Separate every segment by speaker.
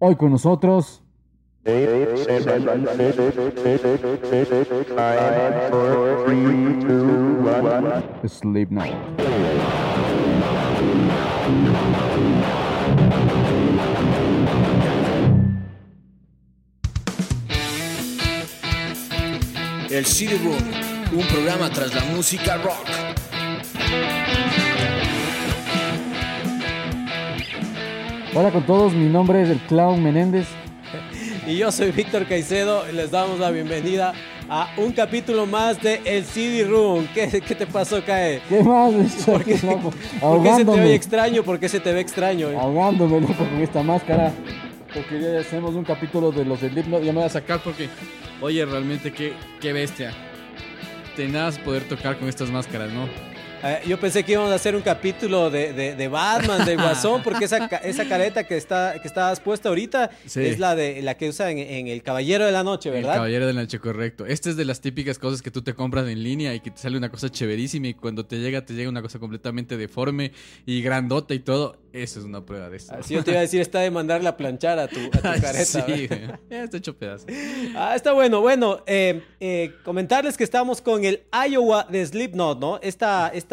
Speaker 1: Hoy con nosotros. Sleep Now.
Speaker 2: El CD Room, un programa tras la música rock.
Speaker 1: Hola con todos, mi nombre es el Clown Menéndez.
Speaker 3: Y yo soy Víctor Caicedo y les damos la bienvenida a un capítulo más de El CD Room. ¿Qué, qué te pasó, Cae?
Speaker 1: ¿Qué más?
Speaker 3: ¿Por qué,
Speaker 1: loco?
Speaker 3: por qué se te ve extraño? ¿Por qué se te ve extraño?
Speaker 1: Ahogándome, loco, con esta máscara. Porque ya hacemos un capítulo de los Slipknot. Ya me voy a sacar porque, oye, realmente qué, qué bestia. Tenaz poder tocar con estas máscaras, ¿no?
Speaker 3: Eh, yo pensé que íbamos a hacer un capítulo de, de- de Batman, de Guasón, porque esa, esa careta que está que estabas puesta ahorita
Speaker 1: Sí.
Speaker 3: es la de la que usan en, en El Caballero de la Noche,
Speaker 1: El
Speaker 3: ¿verdad?
Speaker 1: caballero de la noche, correcto. Esta es de las típicas cosas que tú te compras en línea y que te sale una cosa chéverísima y cuando te llega, te llega una cosa completamente deforme y grandota y todo. Eso es una prueba de eso.
Speaker 3: Así yo te iba a decir, está de mandarle a planchar a tu, a tu careta.
Speaker 1: sí, está hecho pedazo.
Speaker 3: Ah, está bueno. Bueno, eh, eh, comentarles que estamos con el Iowa de Slipknot, ¿no? Esta, esta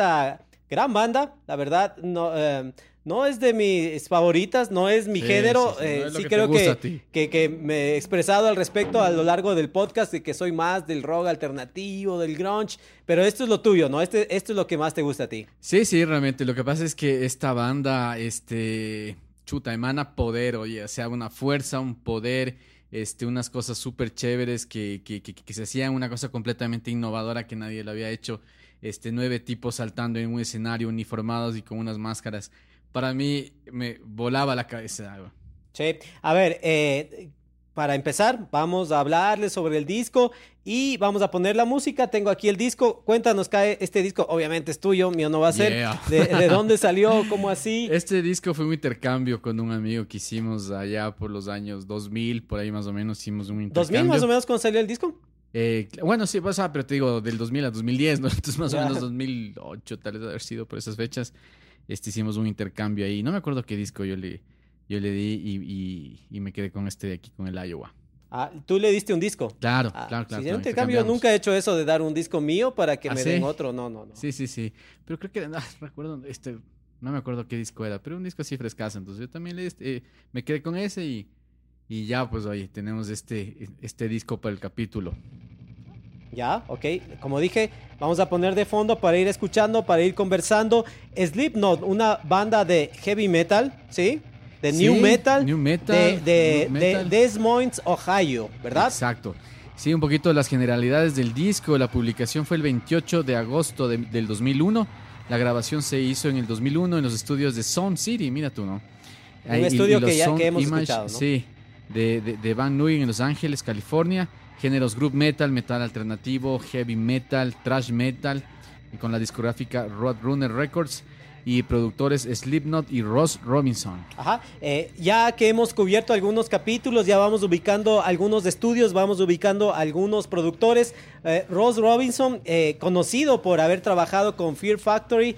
Speaker 3: gran banda, la verdad, no, eh, no es de mis favoritas, no es mi
Speaker 1: Sí,
Speaker 3: género.
Speaker 1: sí, sí, no
Speaker 3: eh,
Speaker 1: es lo
Speaker 3: sí
Speaker 1: que te
Speaker 3: creo que, que, que me he expresado al respecto a lo largo del podcast de que soy más del rock alternativo, del grunge, pero esto es lo tuyo, ¿no? Este, esto es lo que más te gusta a ti.
Speaker 1: Sí, sí, realmente. Lo que pasa es que esta banda, este, chuta, emana poder, oye, o sea, una fuerza, un poder, este, unas cosas súper chéveres que, que, que, que se hacían una cosa completamente innovadora que nadie lo había hecho. Este, nueve tipos saltando en un escenario uniformados y con unas máscaras. Para mí me volaba la cabeza.
Speaker 3: Sí. A ver, eh, para empezar, vamos a hablarles sobre el disco y vamos a poner la música. Tengo aquí el disco. Cuéntanos, Cae, este disco obviamente es tuyo, mío no va a ser.
Speaker 1: Yeah.
Speaker 3: ¿De, de dónde salió? ¿Cómo así?
Speaker 1: Este disco fue un intercambio con un amigo que hicimos allá por los años 2000, por ahí más o menos hicimos un intercambio.
Speaker 3: ¿2000 más o menos cuando salió el disco?
Speaker 1: Eh, bueno, sí, ah, pero te digo, del 2000 a 2010, ¿no? Entonces más o menos 2008 tal vez haber sido por esas fechas. Este, hicimos un intercambio ahí. No me acuerdo qué disco yo le, yo le di y, y- y me quedé con este de aquí, con el Iowa.
Speaker 3: Ah, tú le diste un disco.
Speaker 1: Claro,
Speaker 3: Ah,
Speaker 1: claro, claro.
Speaker 3: sí,
Speaker 1: claro,
Speaker 3: intercambio nunca he hecho eso de dar un disco mío para que
Speaker 1: ¿Ah,
Speaker 3: me
Speaker 1: sí?
Speaker 3: den otro. No, no, no.
Speaker 1: Sí, sí, sí. Pero creo que, ah, recuerdo, este, no me acuerdo qué disco era, pero un disco así frescazo. Entonces yo también le, este, me quedé con ese y, y ya, pues, oye, tenemos este, este disco para el capítulo.
Speaker 3: Ya, ok. Como dije, vamos a poner de fondo para ir escuchando, para ir conversando. Slipknot, una banda de heavy metal, ¿sí? De
Speaker 1: Sí,
Speaker 3: new metal.
Speaker 1: new metal,
Speaker 3: De, de,
Speaker 1: new
Speaker 3: de
Speaker 1: metal.
Speaker 3: Des Moines, Ohio, ¿verdad?
Speaker 1: Exacto. Sí, un poquito de las generalidades del disco. La publicación fue el 28 de agosto de- del 2001. La grabación se hizo en el 2001 en los estudios de Sound City, mira tú, ¿no? Ahí- y-
Speaker 3: estudio
Speaker 1: y
Speaker 3: que ya- que hemos escuchado, ¿no?
Speaker 1: Sí, de, de, de Van Nuys en Los Ángeles, California. Géneros group metal, metal alternativo, heavy metal, thrash metal. y con la discográfica Roadrunner Records. Y productores Slipknot y Ross Robinson.
Speaker 3: Ajá. Eh, ya que hemos cubierto algunos capítulos, ya vamos ubicando algunos estudios, vamos ubicando algunos productores. Eh, Ross Robinson, eh, conocido por haber trabajado con Fear Factory,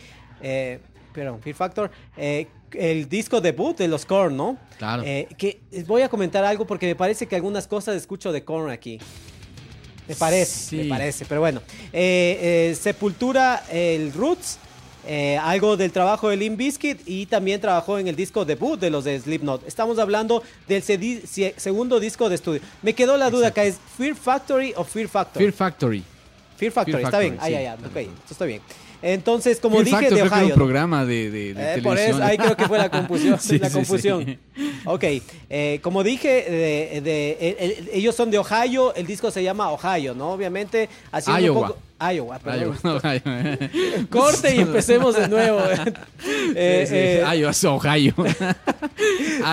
Speaker 3: perdón, Fear Factor, el disco debut de los Korn, ¿no?
Speaker 1: Claro.
Speaker 3: Eh, que voy a comentar algo porque me parece que algunas cosas escucho de Korn aquí. Me parece,
Speaker 1: Sí.
Speaker 3: me parece, pero bueno. Eh, eh, Sepultura, el Roots, eh, algo del trabajo de Limp Bizkit y también trabajó en el disco debut de los de Slipknot. Estamos hablando del segundo disco de estudio. Me quedó la duda acá, ¿es Fear Factory o Fear Factor?
Speaker 1: Fear Factory.
Speaker 3: Fear Factory, está
Speaker 1: Factory,
Speaker 3: bien. Ah,
Speaker 1: sí.
Speaker 3: ya, ya, ok, eso está bien. Entonces, como dije,
Speaker 1: Factor
Speaker 3: de
Speaker 1: creo que
Speaker 3: Ohio.
Speaker 1: un programa de, de, de
Speaker 3: Eh, por
Speaker 1: televisión.
Speaker 3: eso, ahí creo que fue la confusión.
Speaker 1: Sí,
Speaker 3: la
Speaker 1: sí,
Speaker 3: confusión.
Speaker 1: sí.
Speaker 3: Ok, eh, como dije, de- de- el- el- ellos son de Ohio, el disco se llama Ohio, ¿no? Obviamente, haciendo
Speaker 1: Iowa.
Speaker 3: un poco... Iowa, perdón.
Speaker 1: Iowa, no, Iowa.
Speaker 3: Corte y empecemos de nuevo. Eh,
Speaker 1: Sí, sí.
Speaker 3: eh,
Speaker 1: Iowa, Ohio.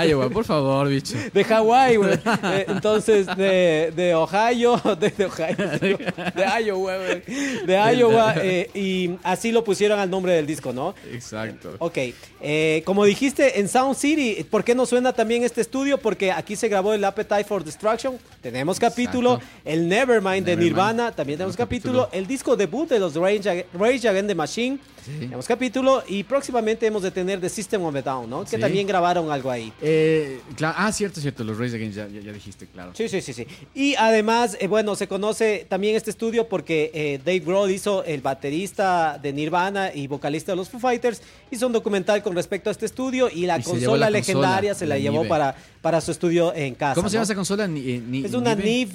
Speaker 1: Iowa, por favor, bicho.
Speaker 3: de Hawái, güey. Eh, entonces, de, de Ohio, de, de Ohio, de Iowa, güey. De Iowa, eh, y así lo pusieron al nombre del disco, ¿no?
Speaker 1: Exacto.
Speaker 3: Ok, eh, como dijiste en Sound City, ¿por qué no suena también este estudio? Porque aquí se grabó el Appetite for Destruction, tenemos capítulo,
Speaker 1: Exacto.
Speaker 3: el Nevermind de. Nirvana, también tenemos capítulo, el disco debut de los Rage, Ag- Rage Against the Machine, tenemos capítulo, y próximamente hemos de tener The System of a Down, ¿no? Que
Speaker 1: Sí.
Speaker 3: también grabaron algo ahí.
Speaker 1: Eh, ah, cierto, cierto, los Rays Against ya, ya, dijiste, claro.
Speaker 3: Sí, sí, sí, sí. Y además, eh, bueno, se conoce también este estudio porque eh, Dave Grohl hizo el baterista de Nirvana y vocalista de los Foo Fighters, hizo un documental con respecto a este estudio y la
Speaker 1: Y
Speaker 3: consola
Speaker 1: la
Speaker 3: legendaria
Speaker 1: consola,
Speaker 3: se la
Speaker 1: la
Speaker 3: llevó para, para su estudio en casa.
Speaker 1: ¿Cómo se llama
Speaker 3: ¿no?
Speaker 1: esa consola? Ni- eh, ni-
Speaker 3: Es una? NIV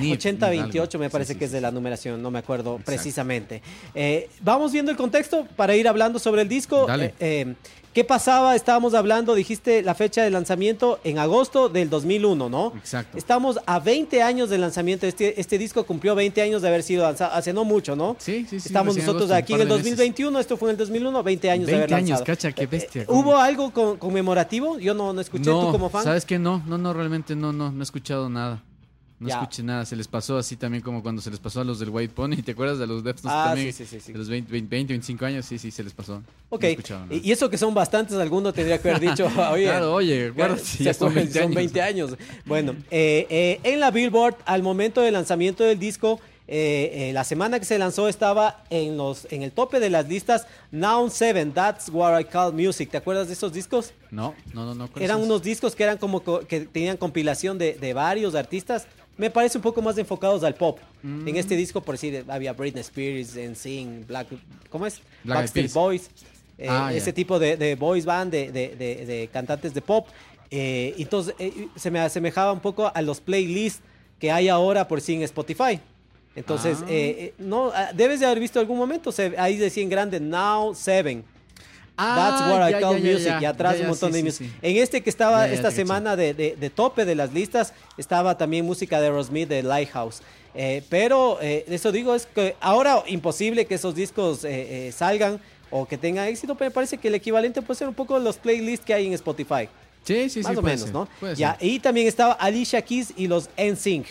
Speaker 1: Nive,
Speaker 3: 8028,
Speaker 1: Nive
Speaker 3: me parece
Speaker 1: Sí,
Speaker 3: que es de la numeración, no me acuerdo precisamente. Eh, vamos viendo el contexto para ir hablando sobre el disco.
Speaker 1: Dale.
Speaker 3: Eh, eh, ¿Qué pasaba? Estábamos hablando, dijiste la fecha de lanzamiento en agosto del 2001, ¿no?
Speaker 1: Exacto.
Speaker 3: Estamos a 20 años del lanzamiento. Este, este disco cumplió 20 años de haber sido lanzado, hace no mucho, ¿no?
Speaker 1: Sí, sí, sí.
Speaker 3: Estamos nosotros
Speaker 1: agosto,
Speaker 3: aquí en el
Speaker 1: de meses.
Speaker 3: 2021, esto fue en el 2001, 20 años de haber
Speaker 1: 20 años,
Speaker 3: lanzado.
Speaker 1: cacha, qué bestia.
Speaker 3: Eh, ¿Hubo algo con- conmemorativo? Yo no, no escuché,
Speaker 1: no,
Speaker 3: tú como fan.
Speaker 1: ¿sabes qué? No, no, no, realmente no, no, no he escuchado nada. No
Speaker 3: Ya.
Speaker 1: escuché nada, se les pasó así también como cuando se les pasó a los del White Pony, ¿te acuerdas de los Deftones
Speaker 3: Ah,
Speaker 1: también?
Speaker 3: sí, sí, sí, sí.
Speaker 1: De los 20, 20, 20, 25 años, sí, sí, se les pasó.
Speaker 3: Ok,
Speaker 1: No
Speaker 3: y eso que son bastantes, alguno tendría que haber dicho, oye,
Speaker 1: Claro, oye, acuérdate,
Speaker 3: ya
Speaker 1: ya son
Speaker 3: son
Speaker 1: 20 años.
Speaker 3: 20 años. Bueno, eh, eh, en la Billboard, al momento del lanzamiento del disco, eh, eh, la semana que se lanzó estaba en, los, en el tope de las listas Now 7, That's What I Call Music. ¿Te acuerdas de esos discos?
Speaker 1: No, no, no, no. ¿cuáles
Speaker 3: Eran unos discos que eran como co- que tenían compilación de, de varios artistas. Me parece un poco más enfocados al pop.
Speaker 1: Mm.
Speaker 3: En este disco, por decir, había Britney Spears, NSYNC, Black, ¿cómo es?
Speaker 1: Black
Speaker 3: Backstreet
Speaker 1: Peas.
Speaker 3: Boys. eh,
Speaker 1: Ah,
Speaker 3: ese tipo de, de boys band, de, de- de- de cantantes de pop. Eh, entonces, eh, se me asemejaba un poco a los playlists que hay ahora por sí en Spotify. Entonces,
Speaker 1: Ah.
Speaker 3: eh, no, ah, debes de haber visto algún momento, se- ahí decía en grande, Now 7. That's
Speaker 1: Ah,
Speaker 3: what I call
Speaker 1: ya, ya,
Speaker 3: music. y atrás un montón
Speaker 1: sí,
Speaker 3: de music.
Speaker 1: sí.
Speaker 3: En este que estaba esta semana de, de- de tope de las listas, estaba también música de Aerosmith de Lighthouse. Eh, pero eh, eso digo, es que ahora imposible que esos discos eh, eh, salgan o que tengan éxito, pero me parece que el equivalente puede ser un poco los playlists que hay en Spotify.
Speaker 1: Sí, sí, sí.
Speaker 3: Más o menos,
Speaker 1: ser,
Speaker 3: ¿no? Ya, y también estaba Alicia Keys y los NSYNC.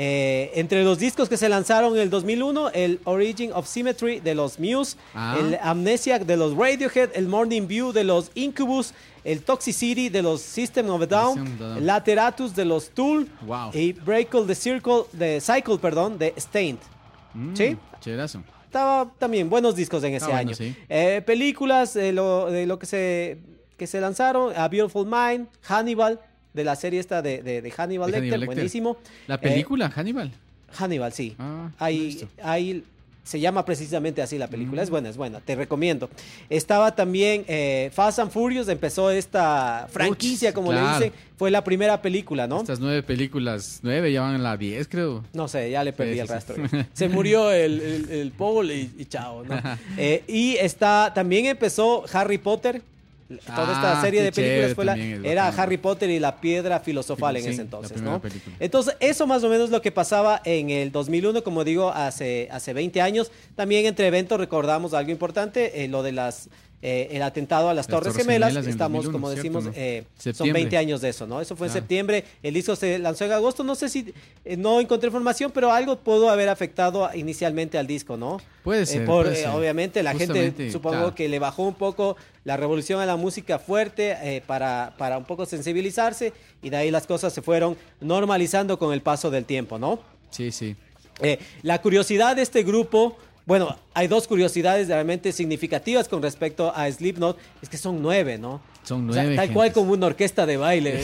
Speaker 3: Eh, entre los discos que se lanzaron en el 2001, el Origin of Symmetry de los Muse,
Speaker 1: Ah.
Speaker 3: el Amnesiac de los Radiohead, el Morning View de los Incubus, el Toxicity de los System of a Down, el Lateratus de los Tool
Speaker 1: Wow.
Speaker 3: y Breakle the Circle, de Cycle, perdón, de Stained.
Speaker 1: Mm,
Speaker 3: ¿Sí?
Speaker 1: Chéverazo.
Speaker 3: Estaba también buenos discos en ese
Speaker 1: Ah, bueno,
Speaker 3: año.
Speaker 1: sí.
Speaker 3: Eh, películas de lo, de lo que se que se lanzaron, A Beautiful Mind, Hannibal, de la serie esta de, de- de Hannibal, Lecter,
Speaker 1: Hannibal Lecter.
Speaker 3: buenísimo.
Speaker 1: La
Speaker 3: Eh,
Speaker 1: película, Hannibal.
Speaker 3: Hannibal, sí.
Speaker 1: Ah, visto.
Speaker 3: ahí se llama precisamente así la película.
Speaker 1: Mm.
Speaker 3: Es buena, es buena, te recomiendo. Estaba también eh, Fast and Furious, empezó esta franquicia,
Speaker 1: Uch,
Speaker 3: como le dicen. Fue la primera película, ¿no?
Speaker 1: Estas nueve películas, nueve ya van en la diez, creo.
Speaker 3: No sé, ya le perdí
Speaker 1: Sí,
Speaker 3: el
Speaker 1: sí,
Speaker 3: rastro.
Speaker 1: sí.
Speaker 3: Se murió el, el, el Paul y, y chao, ¿no? Eh, y está, también empezó Harry Potter. Toda esta
Speaker 1: Ah,
Speaker 3: serie de películas fue la- era. Harry Potter y la piedra filosofal en ese entonces, ¿no?
Speaker 1: película.
Speaker 3: Entonces, eso más o menos es lo que pasaba en el 2001, como digo, hace, hace 20 años. También entre eventos recordamos algo importante, eh, lo de las... eh, el atentado a las,
Speaker 1: Las
Speaker 3: Torres,
Speaker 1: Torres
Speaker 3: Gemelas, estamos,
Speaker 1: 2001,
Speaker 3: como
Speaker 1: ¿cierto,
Speaker 3: decimos,
Speaker 1: no?
Speaker 3: eh, son
Speaker 1: Septiembre.
Speaker 3: 20 años de eso, ¿no? Eso fue en septiembre, el disco se lanzó en agosto, no sé si, eh, no encontré información, pero algo pudo haber afectado inicialmente al disco, ¿no?
Speaker 1: Puede ser,
Speaker 3: por,
Speaker 1: puede ser.
Speaker 3: obviamente la gente supongo
Speaker 1: claro.
Speaker 3: que le bajó un poco la revolución a la música fuerte para, para un poco sensibilizarse y de ahí las cosas se fueron normalizando con el paso del tiempo, ¿no?
Speaker 1: Sí, sí.
Speaker 3: La curiosidad de este grupo, bueno, hay dos curiosidades realmente significativas con respecto a Slipknot, es que son nueve, ¿no?
Speaker 1: Son
Speaker 3: O sea,
Speaker 1: nueve.
Speaker 3: tal cual como una orquesta de baile.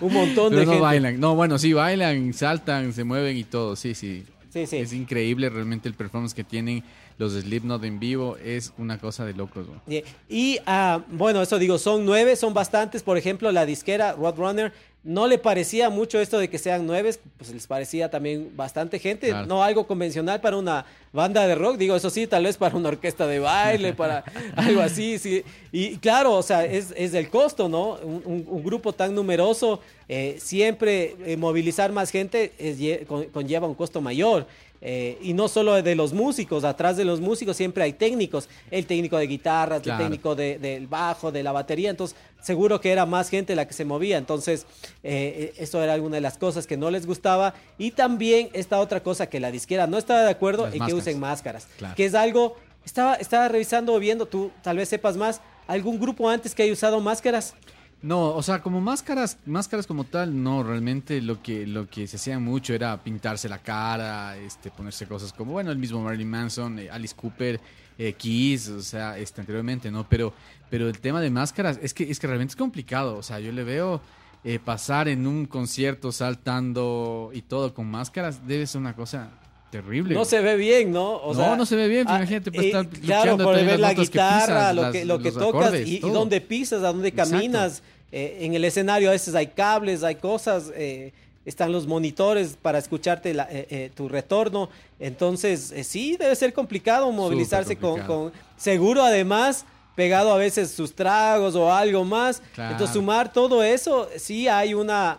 Speaker 3: Un montón
Speaker 1: Pero
Speaker 3: de
Speaker 1: no
Speaker 3: gente.
Speaker 1: bailan. No, bueno, sí bailan, saltan, se mueven y todo. Sí, sí.
Speaker 3: Sí, sí.
Speaker 1: Es increíble realmente el performance que tienen. Los Slipknot en vivo es una cosa de locos. güey.
Speaker 3: Y, ah, bueno, eso digo, son nueve, son bastantes. Por ejemplo, la disquera Roadrunner no le parecía mucho esto de que sean nueve, pues les parecía también bastante gente,
Speaker 1: Claro.
Speaker 3: no algo convencional para una banda de rock, digo, eso sí, tal vez para una orquesta de baile, para algo así, sí. Y claro, o sea, es, es del costo, ¿no? Un, grupo tan numeroso, eh, siempre eh, movilizar más gente es con- conlleva un costo mayor. Eh, y no solo de los músicos, atrás de los músicos siempre hay técnicos, el técnico de guitarras,
Speaker 1: Claro.
Speaker 3: el técnico de- del bajo, de la batería, entonces seguro que era más gente la que se movía, entonces eh, eso era alguna de las cosas que no les gustaba y también esta otra cosa que la disquera no estaba de acuerdo
Speaker 1: Las
Speaker 3: en que usen máscaras,
Speaker 1: Claro.
Speaker 3: que es algo, estaba, estaba revisando o viendo, tú tal vez sepas más, algún grupo antes que haya usado máscaras.
Speaker 1: No, o sea, como máscaras, máscaras como tal, no, realmente lo que, lo que se hacía mucho era pintarse la cara, este, ponerse cosas como, bueno, el mismo Marilyn Manson, eh, Alice Cooper, eh, Kiss, o sea, este, anteriormente, ¿no? Pero, pero el tema de máscaras es que, es que realmente es complicado, o sea, yo le veo eh, pasar en un concierto saltando y todo con máscaras, debe ser una cosa terrible.
Speaker 3: No se ve bien, ¿no? O
Speaker 1: No, no se ve bien,
Speaker 3: ah,
Speaker 1: imagínate, pues,
Speaker 3: y
Speaker 1: estar
Speaker 3: Claro, por ver la
Speaker 1: que
Speaker 3: guitarra,
Speaker 1: pisas,
Speaker 3: lo que, lo que
Speaker 1: los
Speaker 3: tocas
Speaker 1: acordes,
Speaker 3: y, dónde pisas, a dónde caminas. Eh, en el escenario a veces hay cables, hay cosas, eh, están los monitores para escucharte la- eh, eh, tu retorno. Entonces, eh, sí, debe ser complicado movilizarse con, con... Seguro, además, pegado a veces sus tragos o algo más.
Speaker 1: Claro.
Speaker 3: Entonces, sumar todo eso, sí hay una...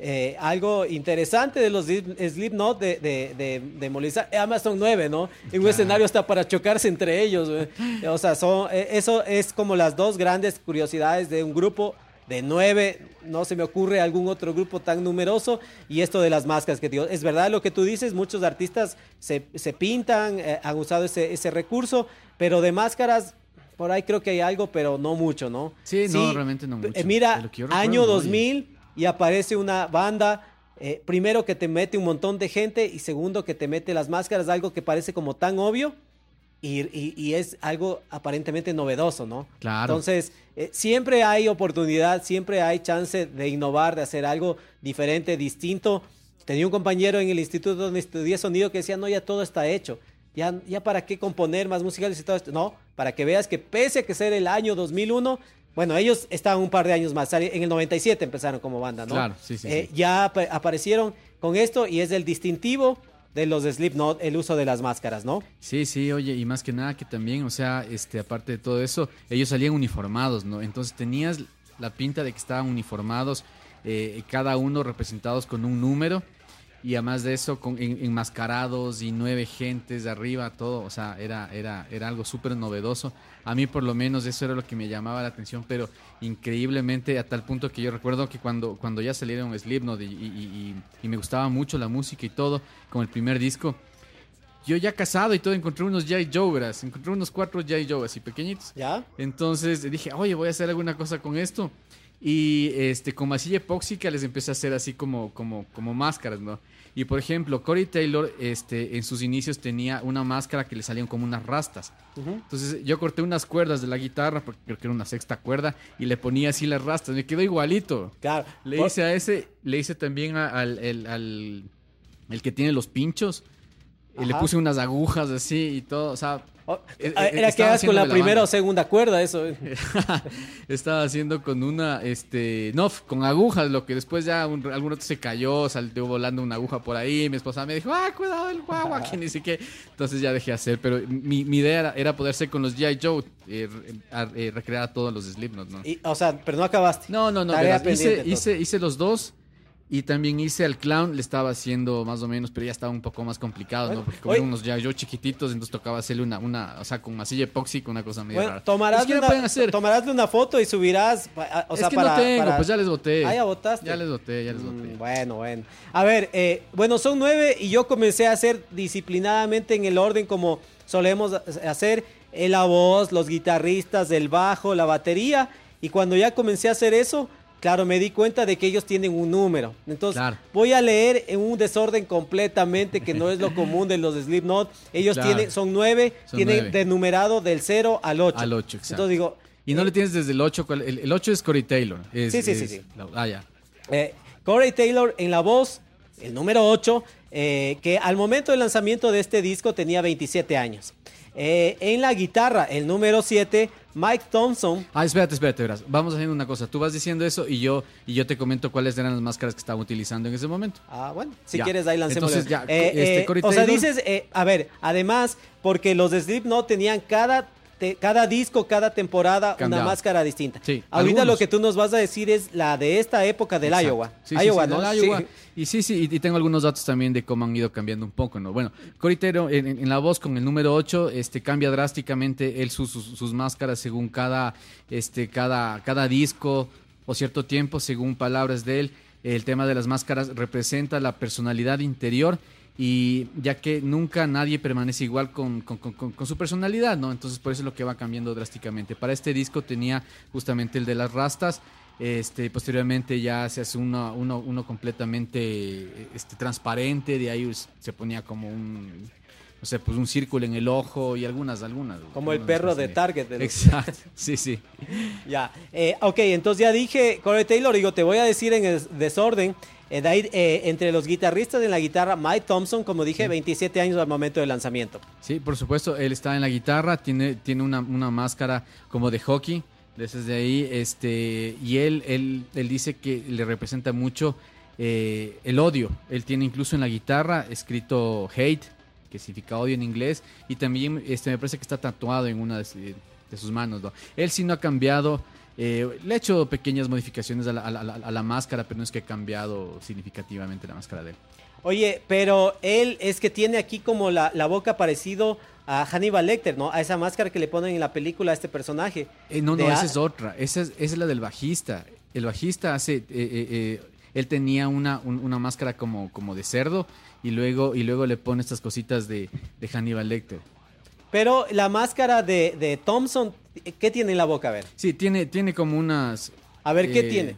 Speaker 3: eh, algo interesante de los Slip- Slipknot de, de, de, de movilizar. Además son nueve, ¿no? En un escenario hasta para chocarse entre ellos. O sea, son, eh, eso es como las dos grandes curiosidades de un grupo de nueve. No se me ocurre algún otro grupo tan numeroso. Y esto de las máscaras que digo, es verdad lo que tú dices, muchos artistas se, se pintan, eh, han usado ese, ese recurso, pero de máscaras... Por ahí creo que hay algo, pero no mucho, ¿no?
Speaker 1: Sí, no, realmente no
Speaker 3: eh,
Speaker 1: mucho.
Speaker 3: Mira,
Speaker 1: yo
Speaker 3: año
Speaker 1: recuerdo, oye.
Speaker 3: 2000 y aparece una banda, eh, primero que te mete un montón de gente y segundo que te mete las máscaras, algo que parece como tan obvio y, y- y es algo aparentemente novedoso, ¿no?
Speaker 1: Claro.
Speaker 3: Entonces, eh, siempre hay oportunidad, siempre hay chance de innovar, de hacer algo diferente, distinto. Tenía un compañero en el instituto donde estudié sonido que decía, no, ya todo está hecho. Ya, ya para qué componer más musicales y todo esto. No, para que veas que pese a que ser el año 2001, bueno, ellos estaban un par de años más. En el 97 empezaron como banda, ¿no?
Speaker 1: Claro, sí, sí,
Speaker 3: Eh,
Speaker 1: sí.
Speaker 3: Ya ap- aparecieron con esto y es el distintivo de los de Slipknot, el uso de las máscaras, ¿no?
Speaker 1: Sí, sí, oye, y más que nada que también, o sea, este, aparte de todo eso, ellos salían uniformados, ¿no? Entonces tenías la pinta de que estaban uniformados, eh, cada uno representados con un número, y además de eso, con, en- enmascarados y nueve gentes de arriba, todo, o sea, era, era, era algo súper novedoso. A mí por lo menos eso era lo que me llamaba la atención, pero increíblemente a tal punto que yo recuerdo que cuando, cuando ya salieron Slipknot y, y, y- y me gustaba mucho la música y todo, con el primer disco, yo ya casado y todo encontré unos J. Joe, encontré unos cuatro J. Joe así pequeñitos.
Speaker 3: ¿Ya?
Speaker 1: Entonces dije, oye, voy a hacer alguna cosa con esto. Y este, con masilla epóxica les empecé a hacer así como, como, como máscaras, ¿no? Y por ejemplo, Corey Taylor este, en sus inicios tenía una máscara que le salían como unas rastas. Entonces yo corté unas cuerdas de la guitarra, porque creo que era una sexta cuerda, y le ponía así las rastas. Me quedó igualito.
Speaker 3: Claro.
Speaker 1: Le
Speaker 3: Por-
Speaker 1: hice a ese, le hice también a- al, el, al- el que tiene los pinchos. Y le
Speaker 3: Ajá.
Speaker 1: puse unas agujas así y todo. O sea,
Speaker 3: Oh,
Speaker 1: eh,
Speaker 3: ah,
Speaker 1: eh,
Speaker 3: Era que hagas con la primera
Speaker 1: banda.
Speaker 3: o segunda cuerda, eso.
Speaker 1: estaba haciendo con una, este, no, con agujas, lo que después ya un, algún rato se cayó, salió volando una aguja por ahí, mi esposa me dijo, ah, cuidado el guagua, que ni qué, entonces ya dejé hacer, pero mi, mi idea era, era poder ser con los G.I. Joe, eh, a- eh, recrear a todos los Slipknot, ¿no?
Speaker 3: Y, o sea, pero no acabaste.
Speaker 1: No, no, no, hice, hice, hice los dos. Y también hice al clown, le estaba haciendo más o menos, pero ya estaba un poco más complicado,
Speaker 3: Bueno,
Speaker 1: ¿no? Porque como eran unos ya yo chiquititos, entonces tocaba hacerle una, una, o sea, con masilla epóxica, una cosa medio
Speaker 3: Bueno,
Speaker 1: rara.
Speaker 3: tomarás,
Speaker 1: Es que
Speaker 3: una,
Speaker 1: no pueden hacer.
Speaker 3: tomarás una foto y subirás. O
Speaker 1: es
Speaker 3: sea,
Speaker 1: que
Speaker 3: para,
Speaker 1: no tengo,
Speaker 3: para-
Speaker 1: pues ya les voté.
Speaker 3: Ah, ya votaste.
Speaker 1: Ya les voté, ya les
Speaker 3: Mm,
Speaker 1: voté.
Speaker 3: Bueno, bueno. A ver, eh, bueno, son nueve y yo comencé a hacer disciplinadamente en el orden como solemos hacer eh, la voz, los guitarristas, el bajo, la batería. Y cuando ya comencé a hacer eso, claro, me di cuenta de que ellos tienen un número. Entonces,
Speaker 1: Claro.
Speaker 3: voy a leer en un desorden completamente que no es lo común de los Slipknot. Ellos
Speaker 1: Claro.
Speaker 3: tienen, son nueve,
Speaker 1: Son
Speaker 3: tienen
Speaker 1: nueve.
Speaker 3: de numerado del 0 al 8.
Speaker 1: Al ocho, exacto.
Speaker 3: Entonces digo,
Speaker 1: Y no le tienes desde el 8, el, el 8 es Corey Taylor. es-
Speaker 3: Sí, sí, sí, sí.
Speaker 1: ah, ya.
Speaker 3: Eh, Corey Taylor en la voz, el número 8, eh, que al momento del lanzamiento de este disco tenía 27 años. Eh, en la guitarra, el número 7, Mike Thompson.
Speaker 1: Ah, espérate, espérate, verás. Vamos haciendo una cosa. Tú vas diciendo eso y yo, y yo te comento cuáles eran las máscaras que estaba utilizando en ese momento.
Speaker 3: Ah, bueno, si
Speaker 1: Ya.
Speaker 3: quieres ahí lancemos.
Speaker 1: Entonces, ya,
Speaker 3: Eh,
Speaker 1: este,
Speaker 3: eh, o sea, dices, eh, a ver, además, porque los de Slipknot tenían cada, te- cada disco, cada temporada una máscara distinta.
Speaker 1: Sí,
Speaker 3: Ahorita lo que tú nos vas a decir es la de esta época del
Speaker 1: Exacto.
Speaker 3: Iowa.
Speaker 1: Sí, sí,
Speaker 3: Iowa,
Speaker 1: sí,
Speaker 3: ¿no?
Speaker 1: del. Iowa. Y sí, sí, y, y tengo algunos datos también de cómo han ido cambiando un poco, ¿no? Bueno, en- en la voz con el número 8, este, cambia drásticamente él sus, sus, sus máscaras según cada, este, cada, cada disco o cierto tiempo, según palabras de él. El tema de las máscaras representa la personalidad interior y ya que nunca nadie permanece igual con, con- con- con- con su personalidad, ¿no? Entonces por eso es lo que va cambiando drásticamente. Para este disco tenía justamente el de las rastas, este, posteriormente ya se hace uno, uno, uno completamente este, transparente, de ahí us- se ponía como un, no sé, pues un círculo en el ojo y algunas, algunas.
Speaker 3: Como el perro de Target. de los-
Speaker 1: Exacto, sí, sí.
Speaker 3: Ya. Eh, ok, entonces ya dije, Corey Taylor, digo, te voy a decir en el desorden. Eh, eh, entre los guitarristas en la guitarra, Mike Thompson, como dije, 27 años al momento del lanzamiento.
Speaker 1: Sí, por supuesto, él está en la guitarra, tiene, tiene una, una máscara como de hockey, desde ahí, este, y él, él, él dice que le representa mucho eh, el odio. Él tiene incluso en la guitarra escrito hate, que significa odio en inglés, y también este, me parece que está tatuado en una de, su- de sus manos. ¿no? Él sí no ha cambiado, eh, le ha hecho pequeñas modificaciones a la, a la- a la- a la máscara, pero no es que ha cambiado significativamente la máscara de él.
Speaker 3: Oye, pero él es que tiene aquí como la, la boca parecido a Hannibal Lecter, ¿no? A esa máscara que le ponen en la película a este personaje.
Speaker 1: Eh, no, no, esa es otra. Esa es, esa es la del bajista. El bajista hace. eh, eh, eh, él tenía una, un- una máscara como, como de cerdo y luego, y luego le pone estas cositas de, de Hannibal Lecter.
Speaker 3: Pero la máscara de, de Thompson, ¿qué tiene en la boca? A ver,
Speaker 1: Sí, tiene, tiene como unas.
Speaker 3: A ver, ¿qué
Speaker 1: eh,
Speaker 3: tiene?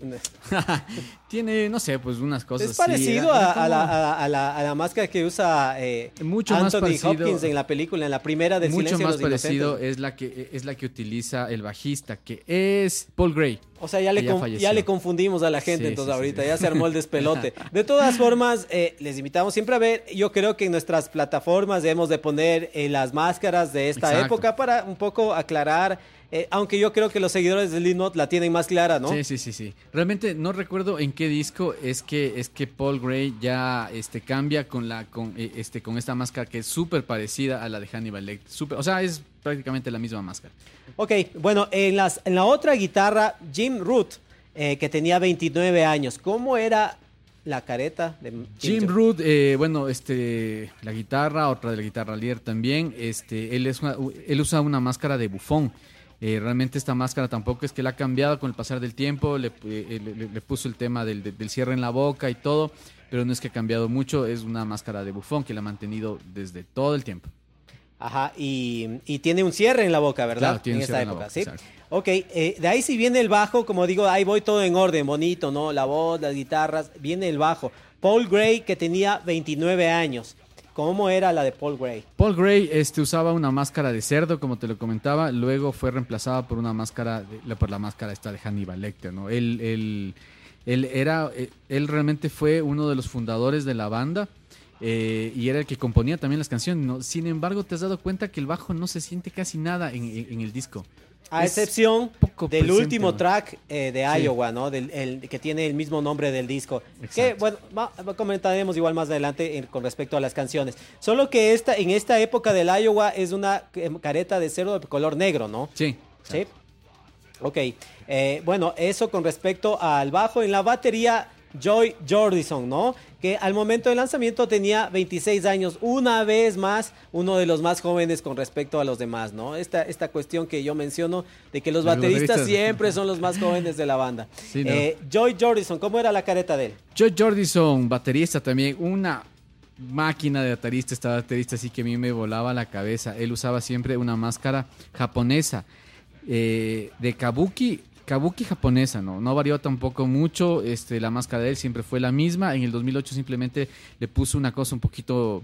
Speaker 1: tiene, no sé, pues unas cosas.
Speaker 3: Es parecido a, la, a- la- a la máscara que usa eh,
Speaker 1: Mucho más
Speaker 3: Anthony
Speaker 1: parecido-
Speaker 3: Hopkins en la película, en la primera del
Speaker 1: Mucho
Speaker 3: Silencio
Speaker 1: más
Speaker 3: de los
Speaker 1: parecido
Speaker 3: Inocentes.
Speaker 1: es la que es la que utiliza el bajista, que es Paul Gray.
Speaker 3: O sea, ya le,
Speaker 1: ya
Speaker 3: le confundimos a la gente,
Speaker 1: Sí,
Speaker 3: entonces
Speaker 1: sí,
Speaker 3: ahorita ya se armó el despelote. De todas formas, eh, les invitamos siempre a ver, yo creo que en nuestras plataformas debemos de poner eh, las máscaras de esta
Speaker 1: Exacto.
Speaker 3: época para un poco aclarar, eh, aunque yo creo que los seguidores de Slipknot la tienen más clara, ¿no?
Speaker 1: Sí, sí, sí, sí. Realmente no recuerdo en qué disco es que es que Paul Gray ya este cambia con la con eh, este con esta máscara que es súper parecida a la de Hannibal Lecter. Súper, o sea, es prácticamente la misma máscara.
Speaker 3: Ok, bueno, en, las, en la otra guitarra, Jim Root, eh, que tenía 29 años, ¿cómo era la careta de
Speaker 1: Jim Root, eh, bueno, este la guitarra, otra de la guitarra líder también, este él es una- él usa una máscara de bufón. Eh, realmente esta máscara tampoco es que la ha cambiado con el pasar del tiempo, le, eh, le- puso el tema del, del cierre en la boca y todo, pero no es que ha cambiado mucho, es una máscara de bufón que la ha mantenido desde todo el tiempo.
Speaker 3: Ajá, y, y tiene un cierre en la boca, ¿verdad?
Speaker 1: Claro, tiene
Speaker 3: en
Speaker 1: un
Speaker 3: esta
Speaker 1: cierre en la
Speaker 3: época,
Speaker 1: boca,
Speaker 3: ¿sí?
Speaker 1: exacto.
Speaker 3: Ok, eh, de ahí si viene el bajo, como digo, ahí voy todo en orden, bonito, ¿no? La voz, las guitarras, viene el bajo. Paul Gray, que tenía 29 años. ¿Cómo era la de Paul Gray?
Speaker 1: Paul Gray este, usaba una máscara de cerdo, como te lo comentaba, luego fue reemplazada por una máscara, por la máscara esta de Hannibal Lecter, ¿no? Él, él, él era, eh, él realmente fue uno de los fundadores de la banda eh, y era el que componía también las canciones, ¿no? Sin embargo, te has dado cuenta que el bajo no se siente casi nada en, en- en el disco.
Speaker 3: A
Speaker 1: Es
Speaker 3: excepción del último track eh, de
Speaker 1: Sí.
Speaker 3: Iowa, ¿no? Del, el, que tiene el mismo nombre del disco. Que,
Speaker 1: Exacto.
Speaker 3: bueno, va- comentaremos igual más adelante en- con respecto a las canciones. Solo que esta, en esta época del Iowa es una eh, careta de cerdo de color negro, ¿no?
Speaker 1: Sí.
Speaker 3: Sí. Ok. Eh, bueno, eso con respecto al bajo. En la batería, Joy Jordison, ¿no? Que al momento del lanzamiento tenía 26 años. Una vez más, uno de los más jóvenes con respecto a los demás, ¿no? Esta, esta cuestión que yo menciono de que los
Speaker 1: Los
Speaker 3: bateristas
Speaker 1: bateristas.
Speaker 3: siempre son los más jóvenes de la banda.
Speaker 1: Sí, ¿no?
Speaker 3: Eh, Joy Jordison, ¿cómo era la careta de él?
Speaker 1: Joe Jordison, baterista también, una máquina de baterista, esta baterista así que a mí me volaba la cabeza. Él usaba siempre una máscara japonesa eh, de kabuki, kabuki japonesa, ¿no? No varió tampoco mucho, este, la máscara de él siempre fue la misma. En el 2008 simplemente le puso una cosa un poquito...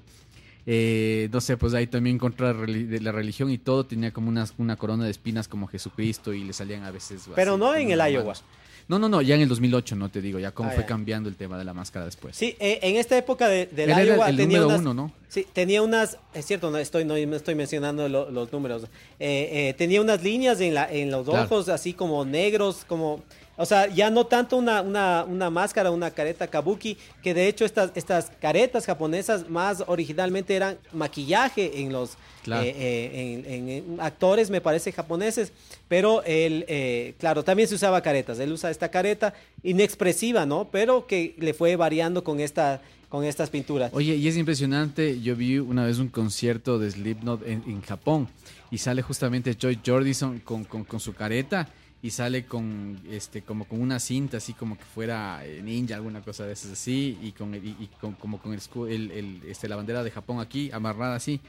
Speaker 1: eh, no sé, pues ahí también contra de la religión y todo, tenía como una, una corona de espinas como Jesucristo y le salían a veces...
Speaker 3: Pero
Speaker 1: así
Speaker 3: no en el. Iowa.
Speaker 1: No, no, no, ya en el 2008, no te digo, ya cómo
Speaker 3: Ah,
Speaker 1: fue
Speaker 3: ya.
Speaker 1: cambiando el tema de la máscara después.
Speaker 3: Sí, eh, en esta época de,
Speaker 1: era
Speaker 3: Iowa
Speaker 1: el
Speaker 3: tenía
Speaker 1: número
Speaker 3: unas,
Speaker 1: uno, ¿no?
Speaker 3: Sí, tenía unas, es cierto, no estoy, no, estoy mencionando lo- los números. Eh, eh, tenía unas líneas en, la, en los
Speaker 1: Claro.
Speaker 3: ojos, así como negros, como, o sea, ya no tanto una, una, una máscara, una careta kabuki, que de hecho estas, estas caretas japonesas más originalmente eran maquillaje en los
Speaker 1: Claro.
Speaker 3: eh, eh, en, en- en actores, me parece, japoneses, pero él, eh, claro, también se usaba caretas. Él usa esta careta inexpresiva, ¿no? Pero que le fue variando con, esta, con estas pinturas.
Speaker 1: Oye, y es impresionante, yo vi una vez un concierto de Slipknot en, en Japón y sale justamente Joy Jordison con, con, con su careta y sale con este como con una cinta así como que fuera eh, ninja alguna cosa de esas así y con y, con, como con el, el, el, este la bandera de Japón aquí amarrada así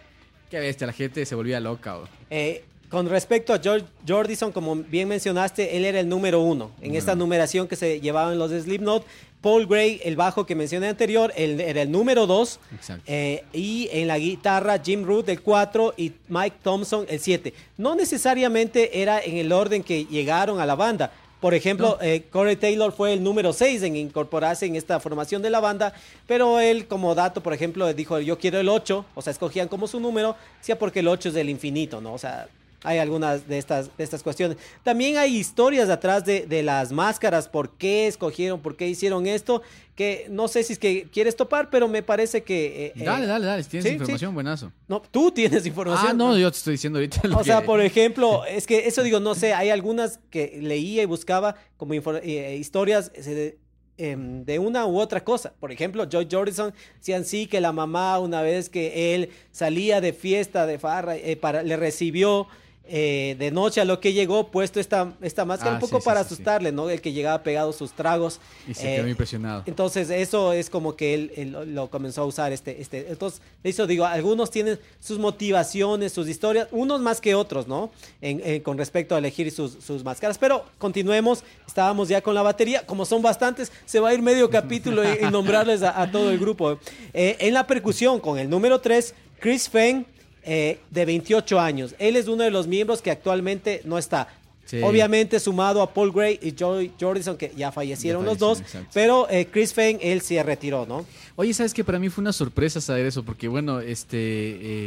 Speaker 1: qué bestia la gente se volvía loca.
Speaker 3: Eh, con respecto a George Jordison, como bien mencionaste, él era el número uno en esta numeración que se llevaba en los de Slipknot. Paul Gray, el bajo que mencioné anterior, él era el número dos.
Speaker 1: Exacto.
Speaker 3: Eh, y en la guitarra, Jim Root, el 4 y Mike Thompson, el 7. No necesariamente era en el orden que llegaron a la banda. Por ejemplo, eh, Corey Taylor fue el número 6 en incorporarse en esta formación de la banda, pero él como dato, por ejemplo, dijo yo quiero el 8, o sea, escogían como su número, decía porque el 8 es del infinito, ¿no? O sea, hay algunas de estas, de estas cuestiones. También hay historias atrás de, de las máscaras, por qué escogieron, por qué hicieron esto, que no sé si es que quieres topar, pero me parece que... eh, eh,
Speaker 1: dale dale dale si tienes
Speaker 3: sí, sí.
Speaker 1: información buenazo
Speaker 3: No, tú tienes información.
Speaker 1: ah no yo te estoy diciendo ahorita lo
Speaker 3: O sea, por ejemplo, es que eso digo, no sé, hay algunas que leía y buscaba como eh, historias eh, de, em, de una u otra cosa. Por ejemplo, Joy Jordison decían sí que la mamá una vez que él salía de fiesta, de farra, eh, para, le recibió eh, de noche a lo que llegó puesto esta, esta máscara
Speaker 1: Ah,
Speaker 3: un poco
Speaker 1: sí, sí,
Speaker 3: para
Speaker 1: sí,
Speaker 3: asustarle, ¿no? El que llegaba pegado sus tragos.
Speaker 1: y se
Speaker 3: eh,
Speaker 1: quedó impresionado
Speaker 3: entonces, eso es como que él, él lo- comenzó a usar. Este, este. Entonces, eso digo, algunos tienen sus motivaciones, sus historias, unos más que otros, ¿no? En- en- con respecto a elegir sus, sus máscaras. Pero continuemos, estábamos ya con la batería. Como son bastantes, se va a ir medio capítulo en nombrarles a, a todo el grupo. Eh, en la percusión, con el número 3, Chris Feng, eh, de 28 años. Él es uno de los miembros que actualmente no está.
Speaker 1: Sí.
Speaker 3: Obviamente sumado a Paul Gray y Joy Jordison, que ya fallecieron
Speaker 1: Ya
Speaker 3: los dos,
Speaker 1: exacto.
Speaker 3: pero eh, Chris Feng, él se retiró, ¿no?
Speaker 1: Oye, sabes que para mí fue una sorpresa saber eso, porque bueno, este,